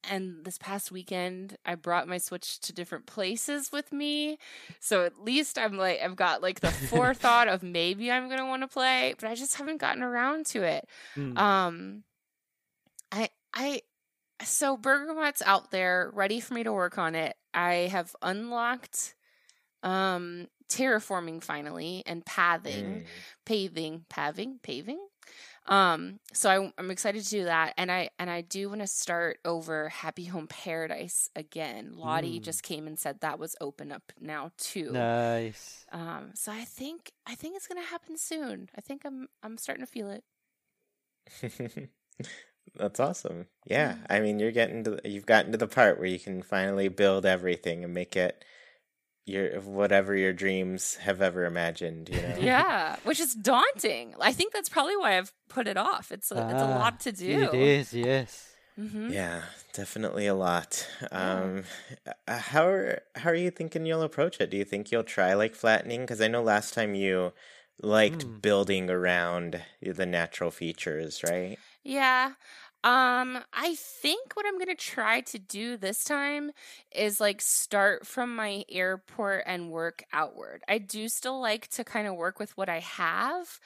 and this past weekend, I brought my Switch to different places with me. So at least I'm like, I've got like the (laughs) forethought of maybe I'm going to want to play, but I just haven't gotten around to it. Mm. Um, I, I, so Bergamot's out there ready for me to work on it. I have unlocked, um, terraforming finally and pathing Mm. paving paving paving um so I, i'm excited to do that and i and i do want to start over happy home paradise again lottie Mm. just came and said that was open up now too Nice. um so i think i think it's gonna happen soon i think i'm i'm starting to feel it (laughs) That's awesome. Yeah. I mean, you're getting to you've gotten to the part where you can finally build everything and make it your whatever your dreams have ever imagined. You know. yeah (laughs) which is daunting i think that's probably why i've put it off it's a, it's a Ah, lot to do It is, yes. hmm Yeah, definitely a lot. Um, uh, how are how are you thinking you'll approach it? Do you think you'll try like flattening? Because I know last time you liked Hmm. building around the natural features, right? Yeah. Um, I think what I'm gonna try to do this time is like start from my airport and work outward. I do still like to kind of work with what I have,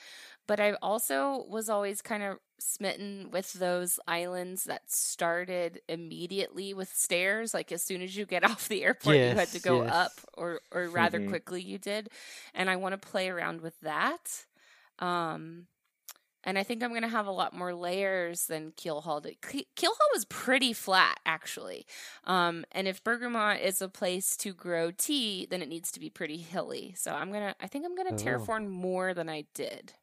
but I also was always kind of smitten with those islands that started immediately with stairs. Like as soon as you get (laughs) off the airport, you had to go yes. up, or or rather Mhm. quickly you did. And I want to play around with that. Um, and I think I'm going to have a lot more layers than Keelhaul did. Keelhaul was pretty flat, actually. Um, and if Bergamot is a place to grow tea, then it needs to be pretty hilly. So I'm gonna, I think I'm gonna oh. terraform more than I did.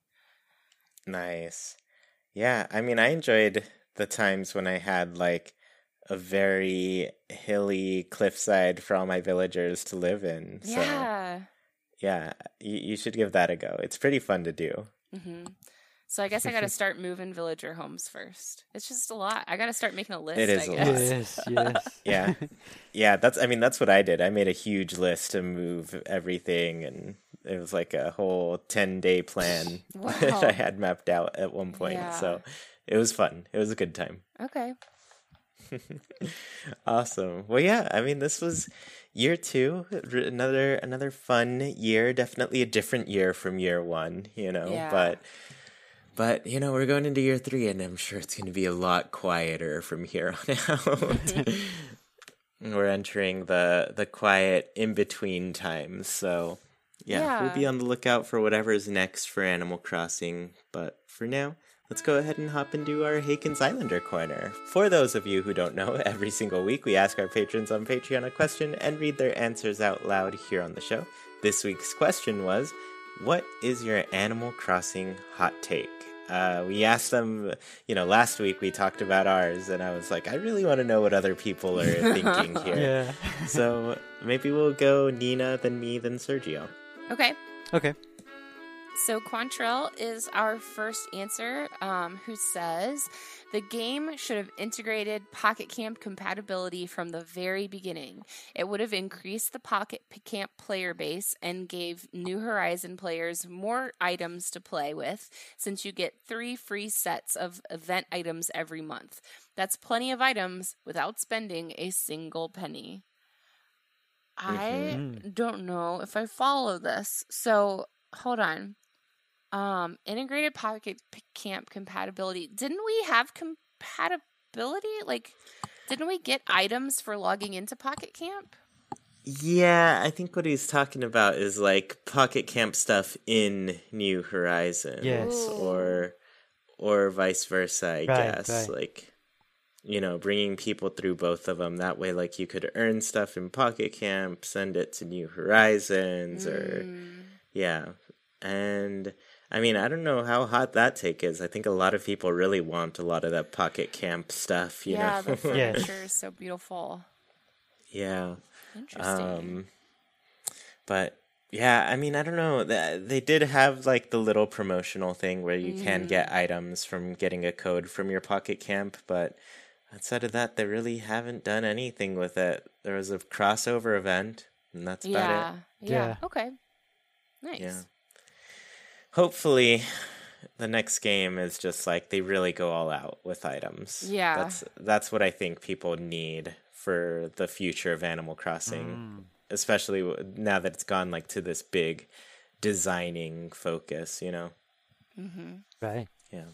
Nice. Yeah, I mean, I enjoyed the times when I had like a very hilly cliffside for all my villagers to live in. Yeah. So, yeah, you, you should give that a go. It's pretty fun to do. Mm-hmm. So I guess I got to (laughs) start moving villager homes first. It's just a lot. I got to start making a list. It is I a guess. lot. Yes, yes. (laughs) yeah, yeah. That's. I mean, that's what I did. I made a huge list to move everything, and it was like a whole ten day plan (laughs) wow. that I had mapped out at one point. Yeah. So it was fun. It was a good time. Okay. awesome. Well, yeah. I mean, this was year two. Another another fun year. Definitely a different year from year one. You know, yeah. but but you know, we're going into year three, and I'm sure it's going to be a lot quieter from here on (laughs) out. (laughs) we're entering the the quiet in between times, so yeah, yeah, we'll be on the lookout for whatever is next for Animal Crossing. But for now, let's go ahead and hop into our Hakens Islander corner. For those of you who don't know, (laughs) every single week we ask our patrons on Patreon a question and read their answers out loud here on the show. This week's question was what is your Animal Crossing hot take? Uh, we asked them, you know, last week we talked about ours, and I was like, I really want to know what other people are (laughs) thinking here. yeah. so maybe we'll go Nina, then me, then Sergio. Okay. Okay. So Quantrell is our first answer, um, who says the game should have integrated Pocket Camp compatibility from the very beginning. It would have increased the Pocket Camp player base and gave New Horizon players more items to play with, since you get three free sets of event items every month. That's plenty of items without spending a single penny. I mm-hmm. don't know if I follow this. So hold on um integrated pocket camp compatibility. Didn't we have compatibility? Like didn't we get items for logging into pocket camp? Yeah i think what he's talking about is like pocket camp stuff in new horizons yes. or or vice versa i right, guess. right. like you know bringing people through both of them that way like you could earn stuff in pocket camp send it to new horizons mm. or yeah and I mean, I don't know how hot that take is. I think a lot of people really want a lot of that pocket camp stuff. You yeah, know? (laughs) the furniture is so beautiful. Yeah. Interesting. Um, but yeah, I mean, I don't know. They did have like the little promotional thing where you mm. can get mm-hmm. items from getting a code from your pocket camp, but outside of that, they really haven't done anything with it. There was a crossover event, and that's yeah. about it. Yeah. Yeah. Okay. Nice. Yeah hopefully the next game is just like they really go all out with items. Yeah. That's that's what I think people need for the future of Animal Crossing, mm. especially now that it's gone like to this big designing focus, you know. Mm-hmm. Right. Yeah.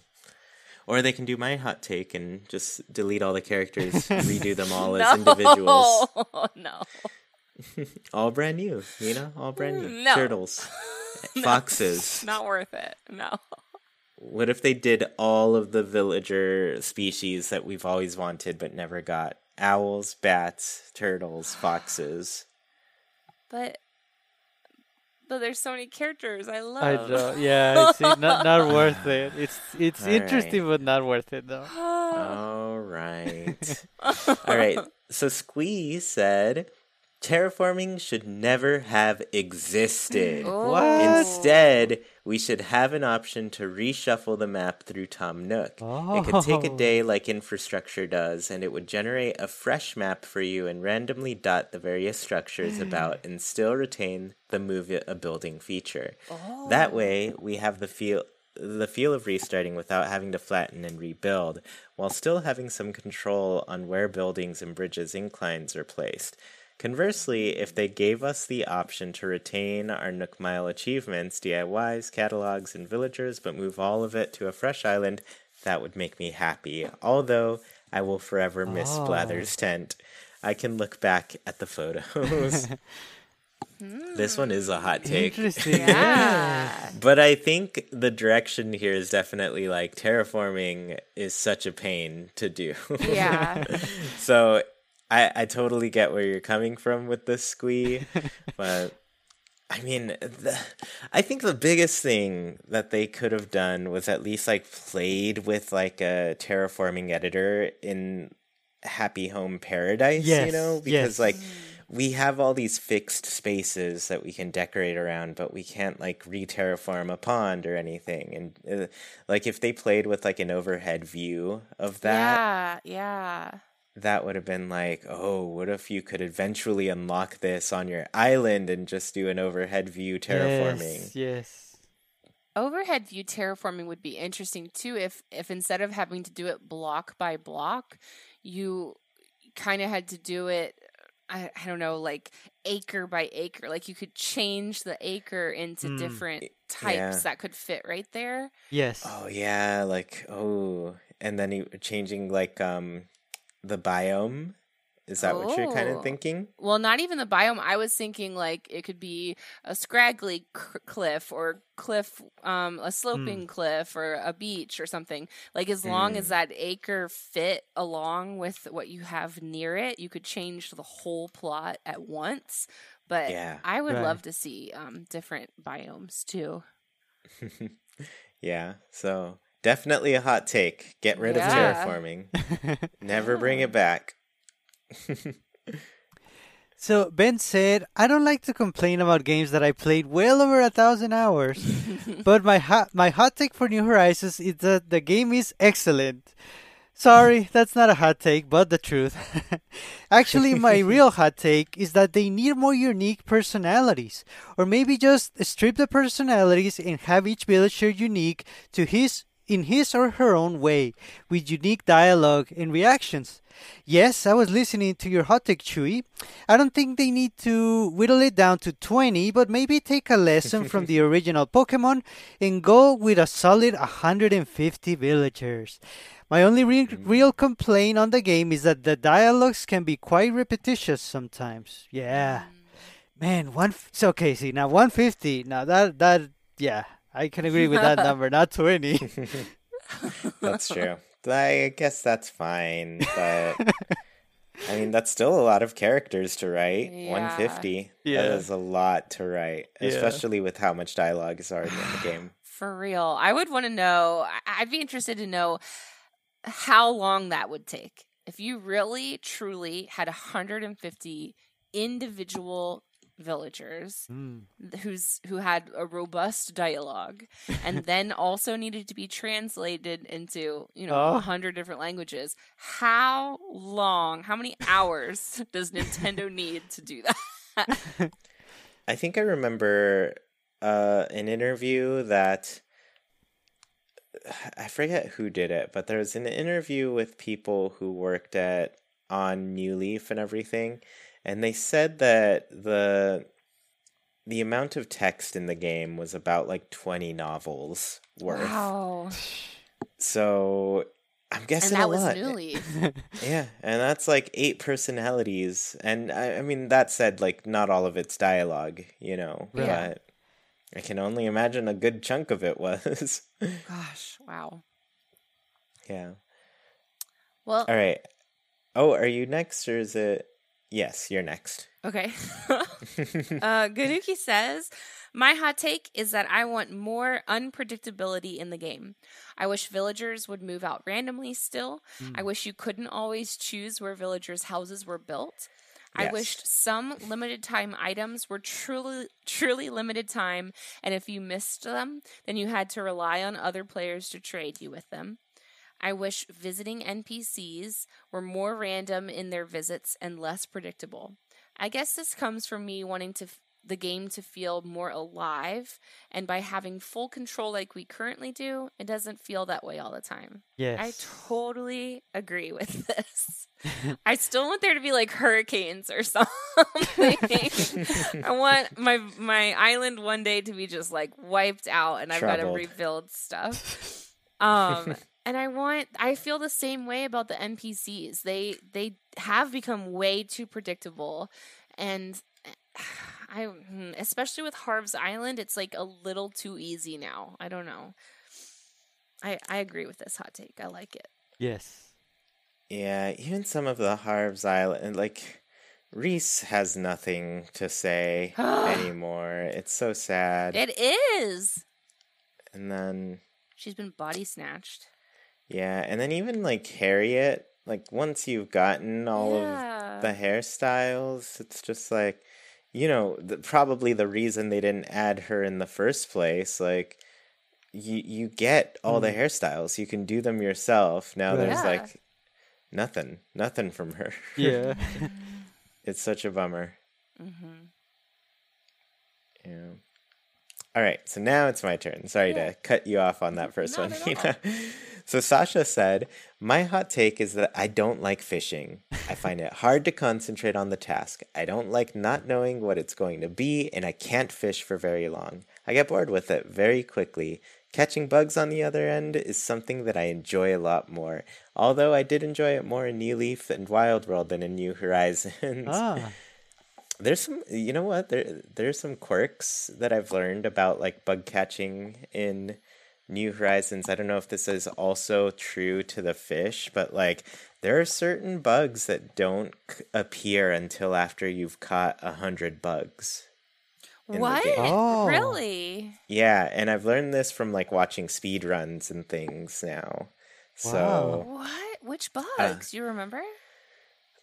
Or they can do my hot take and just delete all the characters, (laughs) redo them all no. (laughs) as individuals. no. (laughs) (laughs) all brand new, you know, all brand new. No. Turtles. (laughs) foxes. Not worth it. No. What if they did all of the villager species that we've always wanted but never got? Owls, bats, turtles, foxes. But but there's so many characters I love. I know. Yeah, see, not not (laughs) worth it. It's it's all interesting right. but not worth it though. (sighs) all right. all right. So Squeeze said Terraforming should never have existed. Oh. What? Instead, we should have an option to reshuffle the map through Tom Nook. Oh. It could take a oh. day oh. like infrastructure does, and it would generate a fresh map for you and randomly dot the various structures mm. about and still retain the move a building feature. Oh. That way, we have the feel the feel of restarting without having to flatten and rebuild, while still having some control on where buildings and bridges inclines are placed. Conversely, if they gave us the option to retain our Nook Mile achievements, DIYs, catalogs, and villagers, but move all of it to a fresh island, that would make me happy. Although I will forever miss oh. Blathers' tent. I can look back at the photos. (laughs) This one is a hot take. Interesting. (laughs) Yeah. But I think the direction here is definitely like terraforming is such a pain to do. Yeah. (laughs) so I I totally get where you're coming from with this squee, (laughs) but I mean, the, I think the biggest thing that they could have done was at least like played with like a terraforming editor in Happy Home Paradise, you know, because yes. like we have all these fixed spaces that we can decorate around, but we can't like re-terraform a pond or anything. And uh, like if they played with like an overhead view of that, Yeah. Yeah. That would have been like, oh, what if you could eventually unlock this on your island and just do an overhead view terraforming? Yes. yes. Overhead view terraforming would be interesting too if if instead of having to do it block by block, you kind of had to do it I, I don't know like acre by acre like you could change the acre into Mm. different types yeah. that could fit right there. Yes. Oh yeah, like oh, and then you changing like um the biome. Is that what you're kind Oh. of thinking? Well, not even the biome. I was thinking like it could be a scraggly c- cliff or cliff, um, a sloping cliff or a beach or something. Like as long as Mm. that acre fit along with what you have near it, you could change the whole plot at once. But Yeah. I would Right. love to see um, different biomes too. (laughs) yeah. So definitely a hot take. Get rid of terraforming. (laughs) Never bring it back. (laughs) So Ben said, "I don't like to complain about games that I played well over a thousand hours, (laughs) but my hot my hot take for New Horizons is that the game is excellent." Sorry, that's not a hot take, but the truth. Actually, my real hot take is that they need more unique personalities, or maybe just strip the personalities and have each villager unique to his in his or her own way, with unique dialogue and reactions. Yes, I was listening to your hot take, Chewy. I don't think they need to whittle it down to 20, but maybe take a lesson from the (laughs) original Pokemon and go with a solid 150 villagers. My only re- mm. real complaint on the game is that the dialogues can be quite repetitious sometimes. Yeah. Mm. Man, one f- so okay, see now 150. Now that that yeah, I can agree with that (laughs) number, not 20. (laughs) That's true. I guess that's fine, but (laughs) I mean that's still a lot of characters to write. Yeah. 150. Yeah. That is a lot to write, Yeah. especially with how much dialogue is already in the game. (sighs) For real. I would want to know, I- I'd be interested to know how long that would take. If you really, truly had 150 individual villagers Mm. who's who had a robust dialogue and (laughs) then also needed to be translated into you know a Oh. hundred different languages how long how many hours (laughs) does nintendo need to do that (laughs) I think I remember uh, an interview that I forget who did it, but there was an interview with people who worked at on New Leaf and everything, and they said that the the amount of text in the game was about like 20 novels worth. wow So I'm and guessing that a was lot. new leaf (laughs) Yeah, and that's like eight personalities, and I, I mean that said, like not all of it's dialogue, you know, Yeah. but I can only imagine a good chunk of it was. (laughs) gosh wow yeah. well All right. Oh, are you next, or is it? Yes, you're next. Okay. (laughs) (laughs) uh, Ganuki says, My hot take is that I want more unpredictability in the game. I wish villagers would move out randomly still. I wish you couldn't always choose where villagers' houses were built. I Yes. wished some limited time items were truly truly limited time and if you missed them, then you had to rely on other players to trade you with them. I wish visiting NPCs were more random in their visits and less predictable. I guess this comes from me wanting to f- the game to feel more alive, and by having full control like we currently do, it doesn't feel that way all the time. yes. I totally agree with (laughs) this. (laughs) I still want there to be like hurricanes or (laughs) something. I want my my island one day to be just like wiped out and I've got to rebuild stuff. Um and I want I feel the same way about the NPCs. They they have become way too predictable and (sighs) I hmm, especially with Harv's Island, it's like a little too easy now. I don't know. I I agree with this hot take. I like it. Yes. Yeah, even some of the Harv's Island, like Reese has nothing to say (gasps) anymore. It's so sad. It is. And then She's been body snatched. Yeah, and then even like Harriet, like once you've gotten all Yeah. of the hairstyles, it's just like you know, the, probably the reason they didn't add her in the first place, like you you get all the hairstyles. You can do them yourself. Now Right. there's Yeah. like nothing, nothing from her. (laughs) Yeah. It's such a bummer. Mm-hmm. Yeah. All right, so now it's my turn. Sorry Yeah. to cut you off on that first Not one. at (laughs) Hina. So Sasha said, "My hot take is that I don't like fishing. I find it hard to concentrate on the task. I don't like not knowing what it's going to be, and I can't fish for very long. I get bored with it very quickly. Catching bugs on the other end is something that I enjoy a lot more. Although I did enjoy it more in New Leaf and Wild World than in New Horizons." ah. (laughs) There's some, you know what? There, there's some quirks that I've learned about like bug catching in New Horizons. I don't know if this is also true to the fish, but like there are certain bugs that don't c- appear until after you've caught a hundred bugs. What? Oh. Really? Yeah, and I've learned this from like watching speed runs and things now. So, What? Which uh, bugs? you remember?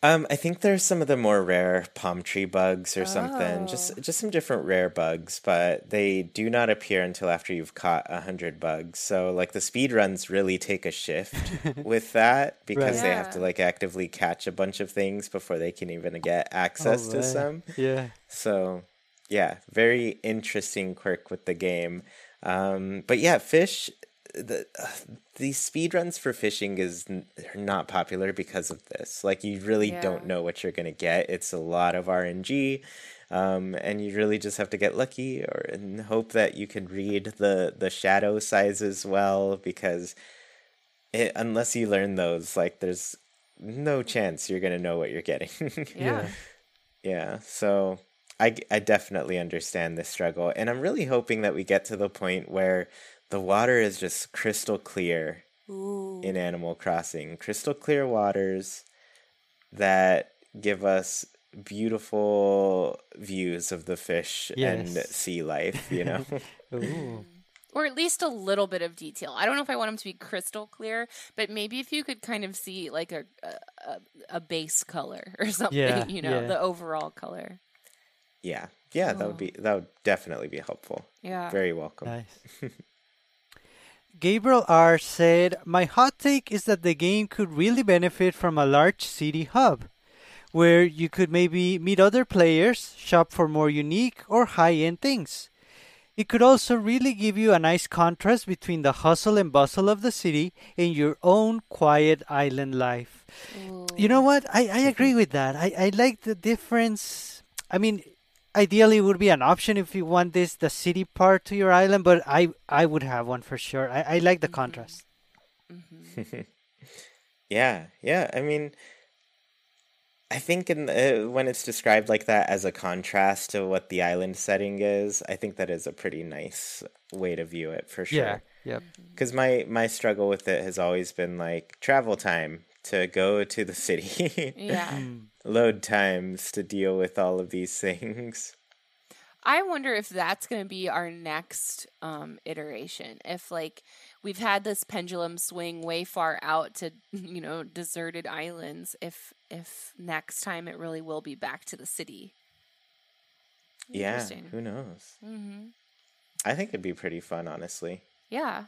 Um, I think there's some of the more rare palm tree bugs or something. Oh. Just just some different rare bugs, but they do not appear until after you've caught a hundred bugs. So like the speed runs really take a shift (laughs) with that because Right. they have to like actively catch a bunch of things before they can even get access to Alright. some. Yeah. So yeah, very interesting quirk with the game. Um, but yeah, fish. The uh, these speed runs for fishing is n- not popular because of this. Like you really Yeah. don't know what you're gonna get. It's a lot of RNG, um, and you really just have to get lucky or and hope that you can read the the shadow sizes well because it, unless you learn those, like there's no chance you're gonna know what you're getting. (laughs) Yeah. Yeah, so I, I definitely understand this struggle. And I'm really hoping that we get to the point where the water is just crystal clear Ooh. in Animal Crossing. Crystal clear waters that give us beautiful views of the fish and (laughs) sea life, you know? (laughs) Ooh. Mm. Or at least a little bit of detail. I don't know if I want them to be crystal clear, but maybe if you could kind of see like a a, a- a base color (laughs) or something, Yeah, you know, yeah. the overall color. yeah. Yeah, that would be oh. that would definitely be helpful. Yeah. Very welcome. Nice. Gabriel R said, My hot take is that the game could really benefit from a large city hub where you could maybe meet other players, shop for more unique or high end things. It could also really give you a nice contrast between the hustle and bustle of the city and your own quiet island life. You know what? I, I (laughs) agree with that. I, I like the difference. I mean, ideally it would be an option if you want this the city part to your island, but I I would have one for sure. I, I like the mm-hmm. contrast. Mm-hmm. (laughs) Yeah, yeah. I mean, I think in uh, when it's described like that as a contrast to what the island setting is, I think that is a pretty nice way to view it for sure Yeah. sure. Yep. Mm-hmm. Because my my struggle with it has always been like travel time to go to the city, Yeah. (laughs) load times to deal with all of these things. I wonder if that's going to be our next um, iteration. If like we've had this pendulum swing way far out to (laughs) you know deserted islands, if if next time it really will be back to the city. Yeah, who knows? Mm-hmm. I think it'd be pretty fun, honestly. Yeah.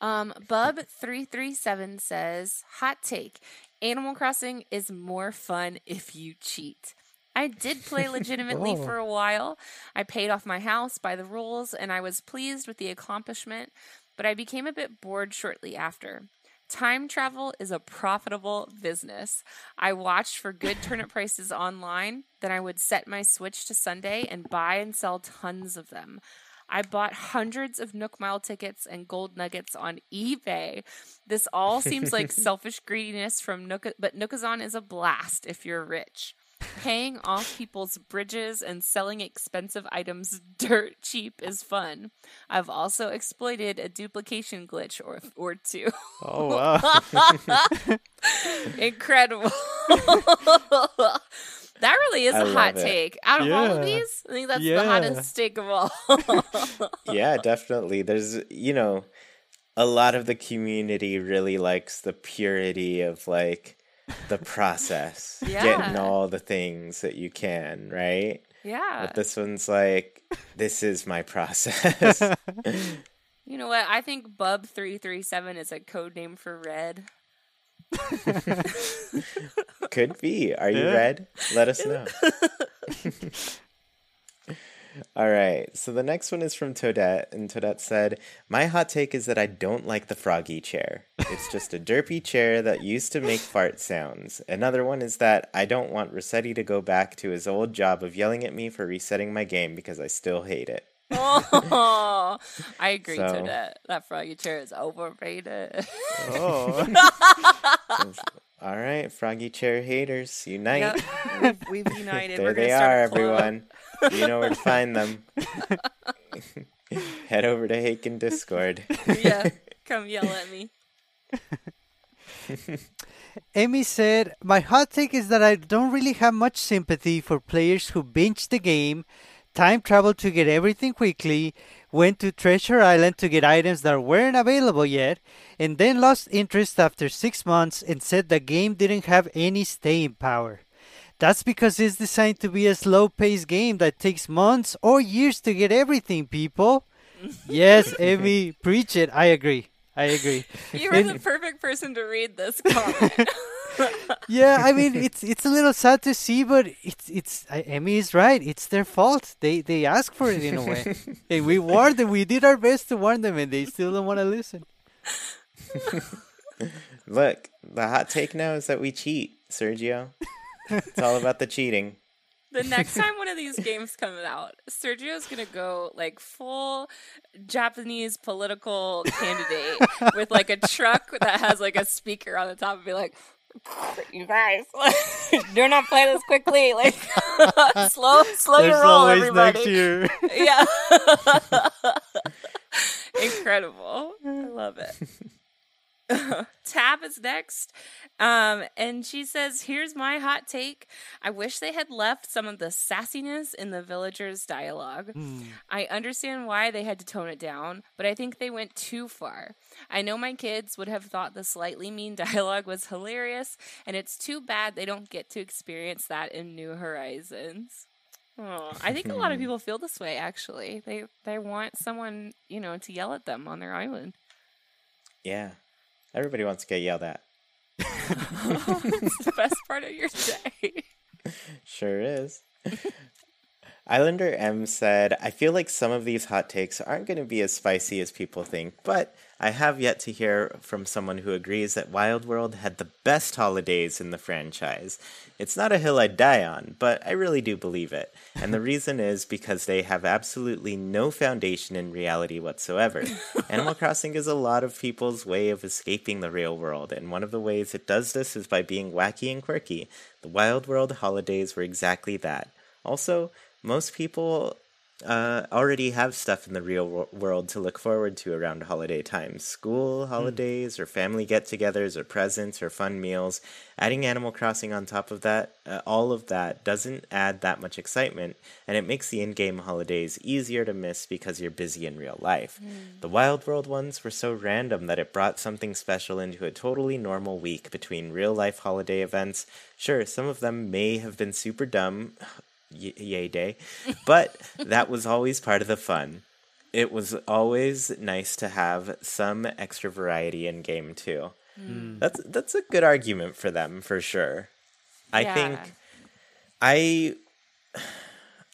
Um, Bub three three seven says, "Hot take: Animal Crossing is more fun if you cheat." I did play (laughs) legitimately Oh. for a while. I paid off my house by the rules, and I was pleased with the accomplishment. But I became a bit bored shortly after. Time travel is a profitable business. I watched for good turnip prices online. Then I would set my Switch to Sunday and buy and sell tons of them. I bought hundreds of Nook Mile tickets and gold nuggets on eBay. This all seems like (laughs) selfish greediness from Nook, but Nookazon is a blast if you're rich. Paying off people's bridges and selling expensive items dirt cheap is fun. I've also exploited a duplication glitch or or two. Oh wow. (laughs) Incredible. (laughs) that really is I a hot it. take. Out of all of these, I think that's the hottest take of all. (laughs) yeah, definitely. There's, you know, a lot of the community really likes the purity of like the process, (laughs) getting all the things that you can, right? yeah. But this one's like, this is my (laughs) process. You know what? I think Bub three three seven is a code name for Redd. (laughs) Could be. Are you Yeah. red? Let us know. (laughs) All right. So the next one is from Toadette, and Toadette said, "My hot take is that I don't like the froggy chair. It's just a derpy chair that used to make fart sounds. Another one is that I don't want Resetti to go back to his old job of yelling at me for resetting my game because I still hate it." Oh, I agree So- to that. That froggy chair is overrated. oh. (laughs) (laughs) All right, froggy chair haters, unite. Yep. We've, we've (laughs) united. There We're they are, everyone. You know where to find them. Head over to Hey Kapp'n Discord. yeah, come yell at me. Amy said, My hot take is that I don't really have much sympathy for players who binge the game, time travel to get everything quickly, went to Treasure Island to get items that weren't available yet, and then lost interest after six months and said the game didn't have any staying power. That's because it's designed to be a slow paced game that takes months or years to get everything, people. (laughs) yes, Amy, preach it. I agree. I agree. You were the perfect person to read this comment. (laughs) yeah, I mean it's it's a little sad to see, but it's it's I- Emmy is right. It's their fault. They they ask for it in a way, (laughs) and we warned them. We did our best to warn them, and they still don't want to listen. (laughs) Look, the hot take now is that we cheat, Sergio. It's all about the cheating. the next time one of these games comes out, Sergio's gonna go like full Japanese political candidate (laughs) with like a truck that has like a speaker on the top and be like, "You guys, (laughs) do not play this quickly. (laughs) Like, (laughs) slow, slow your roll, everybody." year. Yeah. Incredible. I love it. (laughs) Tab is next. Um, and she says, Here's my hot take. I wish they had left some of the sassiness in the villagers' dialogue. I understand why they had to tone it down, but I think they went too far. I know my kids would have thought the slightly mean (laughs) dialogue was hilarious, and it's too bad they don't get to experience that in New Horizons. Oh, I think a lot of (laughs) people feel this way. Actually, they they want someone you know to yell at them on their island. Yeah. Everybody wants to get yelled at. (laughs) it's the best part of your day. (laughs) Sure is. Islander M said, I feel like some of these hot takes aren't going to be as spicy as people think, but I have yet to hear from someone who agrees that Wild World had the best holidays in the franchise. It's not a hill I'd die on, but I really do believe it. And the (laughs) reason is because they have absolutely no foundation in reality whatsoever. (laughs) Animal Crossing is a lot of people's way of escaping the real world, and one of the ways it does this is by being wacky and quirky. The Wild World holidays were exactly that. Also, most people uh, already have stuff in the real wo- world to look forward to around holiday times. School holidays or family get togethers or presents or fun meals. Adding animal crossing on top of that uh, all of that doesn't add that much excitement and it makes the in-game holidays easier to miss because you're busy in real life. The wild world ones were so random that it brought something special into a totally normal week between real life holiday events. Sure some of them may have been super dumb y- yay day. But that was always part of the fun. It was always nice to have some extra variety in game too. Hmm. That's that's a good argument for them for sure. I Yeah. think i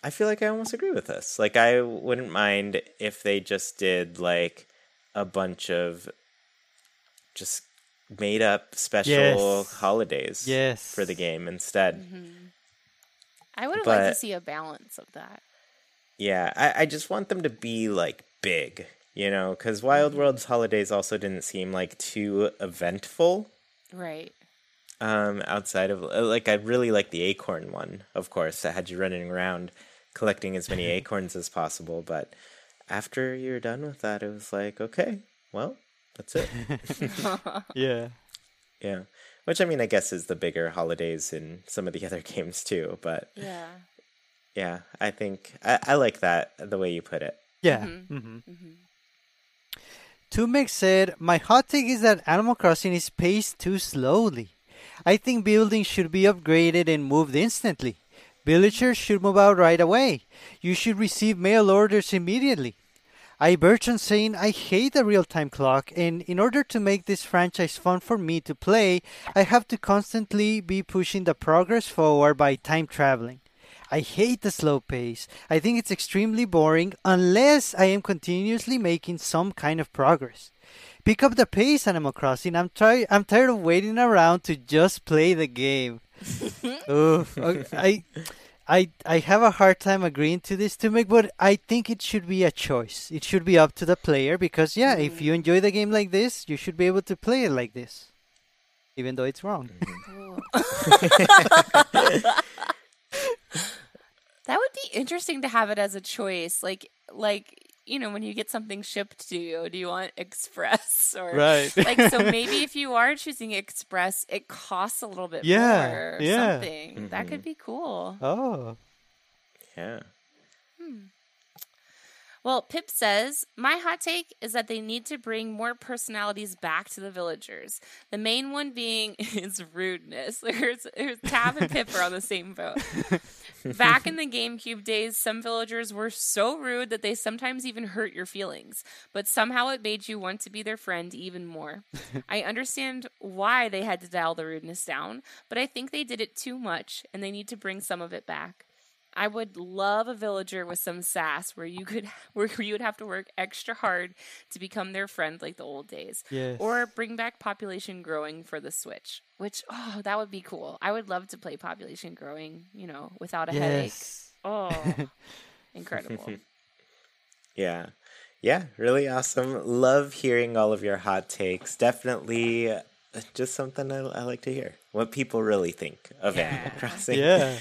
i feel like i almost agree with this. Like i wouldn't mind if they just did like a bunch of just made up special Yes. holidays Yes. for the game instead mm-hmm. I would have liked to see a balance of that. Yeah, I, I just want them to be like big, you know, because Wild World's holidays also didn't seem like too eventful. Right. Um, outside of uh, like, I really like the acorn one, of course, that had you running around collecting as many (laughs) acorns as possible. But after you're done with that, it was like, okay, well, that's it. (laughs) (laughs) Yeah. yeah. Which I mean, I guess is the bigger holidays in some of the (laughs) other games too. But yeah. yeah, I think I, I like that the way you put it. Yeah. Mm-hmm. Tumek said, My hot take is that Animal Crossing is paced too slowly. I think buildings should be upgraded and moved instantly. Villagers should move out right away. You should receive mail orders immediately. I Bertrand saying I hate the real time clock, and in order to make this franchise fun for me to play, I have to constantly be pushing the progress forward by time traveling. I hate the slow pace. I think it's extremely boring unless I am continuously making some kind of progress. Pick up the pace, Animal Crossing. I'm try- I'm tired of waiting around to just play the game. (laughs) Oof. I I I have a hard time agreeing to this to make, but I think it should be a choice. It should be up to the player because yeah, if mm. you enjoy the game like this, you should be able to play it like this, even though it's wrong. Mm-hmm. (laughs) (laughs) That would be interesting to have it as a choice. Like like you know, when you get something shipped to you, do you want (laughs) express or Right. (laughs) like so (laughs) maybe if you are choosing express, it costs a little bit Yeah, more or yeah. something. That mm-hmm. could be cool. oh, Yeah. Hmm. Well, Pip says, My hot take is that they need to bring more personalities back to the villagers. The main one being is rudeness. There's, there's Tab and Pip are on the same boat. Back in (laughs) the GameCube days, some villagers were so rude that they sometimes even hurt your feelings, but somehow it made you want to be their friend even more. (laughs) I understand why they had to dial the rudeness down, but I think they did it too much and they need to bring some of it back. I would love a villager with some sass where you could (laughs) where you would have to work extra hard to become their friend like the old days. Yes. Or bring back population growing for the Switch. Which oh, that would be cool. I would love to play population growing, you know, without a headache. yes. Oh. (laughs) incredible. (laughs) Yeah. Yeah, really awesome. Love hearing all of your hot takes. Definitely uh, just something I, I like to hear. What people really think of Animal Crossing. Yeah.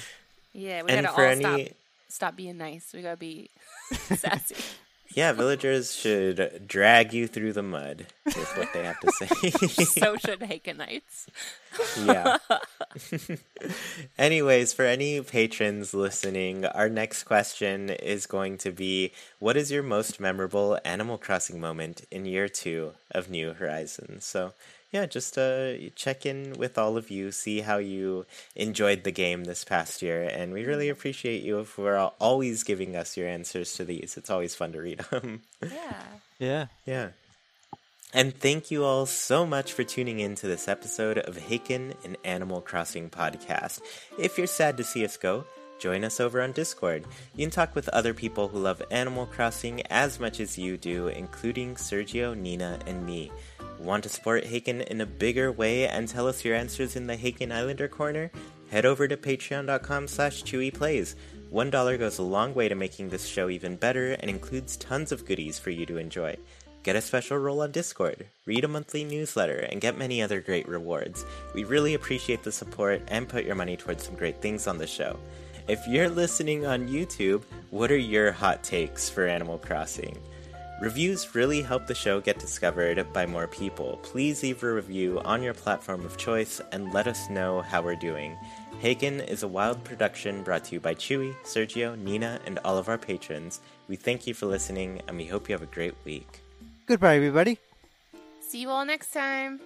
Yeah, we And gotta all any stop stop being nice. We gotta be (laughs) sassy. Yeah, villagers should drag you through the mud with what they have to say. (laughs) so should Hakenites. yeah. (laughs) Anyways, for any patrons listening, our next question is going to be What is your most memorable Animal Crossing moment in year two of New Horizons? So, yeah, just uh, check in with all of you, see how you enjoyed the game this past year, and we really appreciate you for always giving us your answers to these. It's always fun to read (laughs) them. Yeah. Yeah. Yeah. And thank you all so much for tuning in to this episode of Hey Kapp'n and Animal Crossing podcast. If you're sad to see us go, join us over on Discord. You can talk with other people who love Animal Crossing as much as you do, including Sergio, Nina, and me. Want to support Hey Kapp'n in a bigger way and tell us your answers in the Hey Kapp'n Islander Corner? Head over to patreon.com slash chewyplays. One dollar goes a long way to making this show even better and includes tons of goodies for you to enjoy. Get a special role on Discord, read a monthly newsletter, and get many other great rewards. We really appreciate the support and put your money towards some great things on the show. If you're listening on YouTube, what are your hot takes for Animal Crossing? Reviews really help the show get discovered by more people. Please leave a review on your platform of choice and let us know how we're doing. Hey Kapp'n is a wild production brought to you by Chewy, Sergio, Nina, and all of our patrons. We thank you for listening and we hope you have a great week. Goodbye, everybody. See you all next time.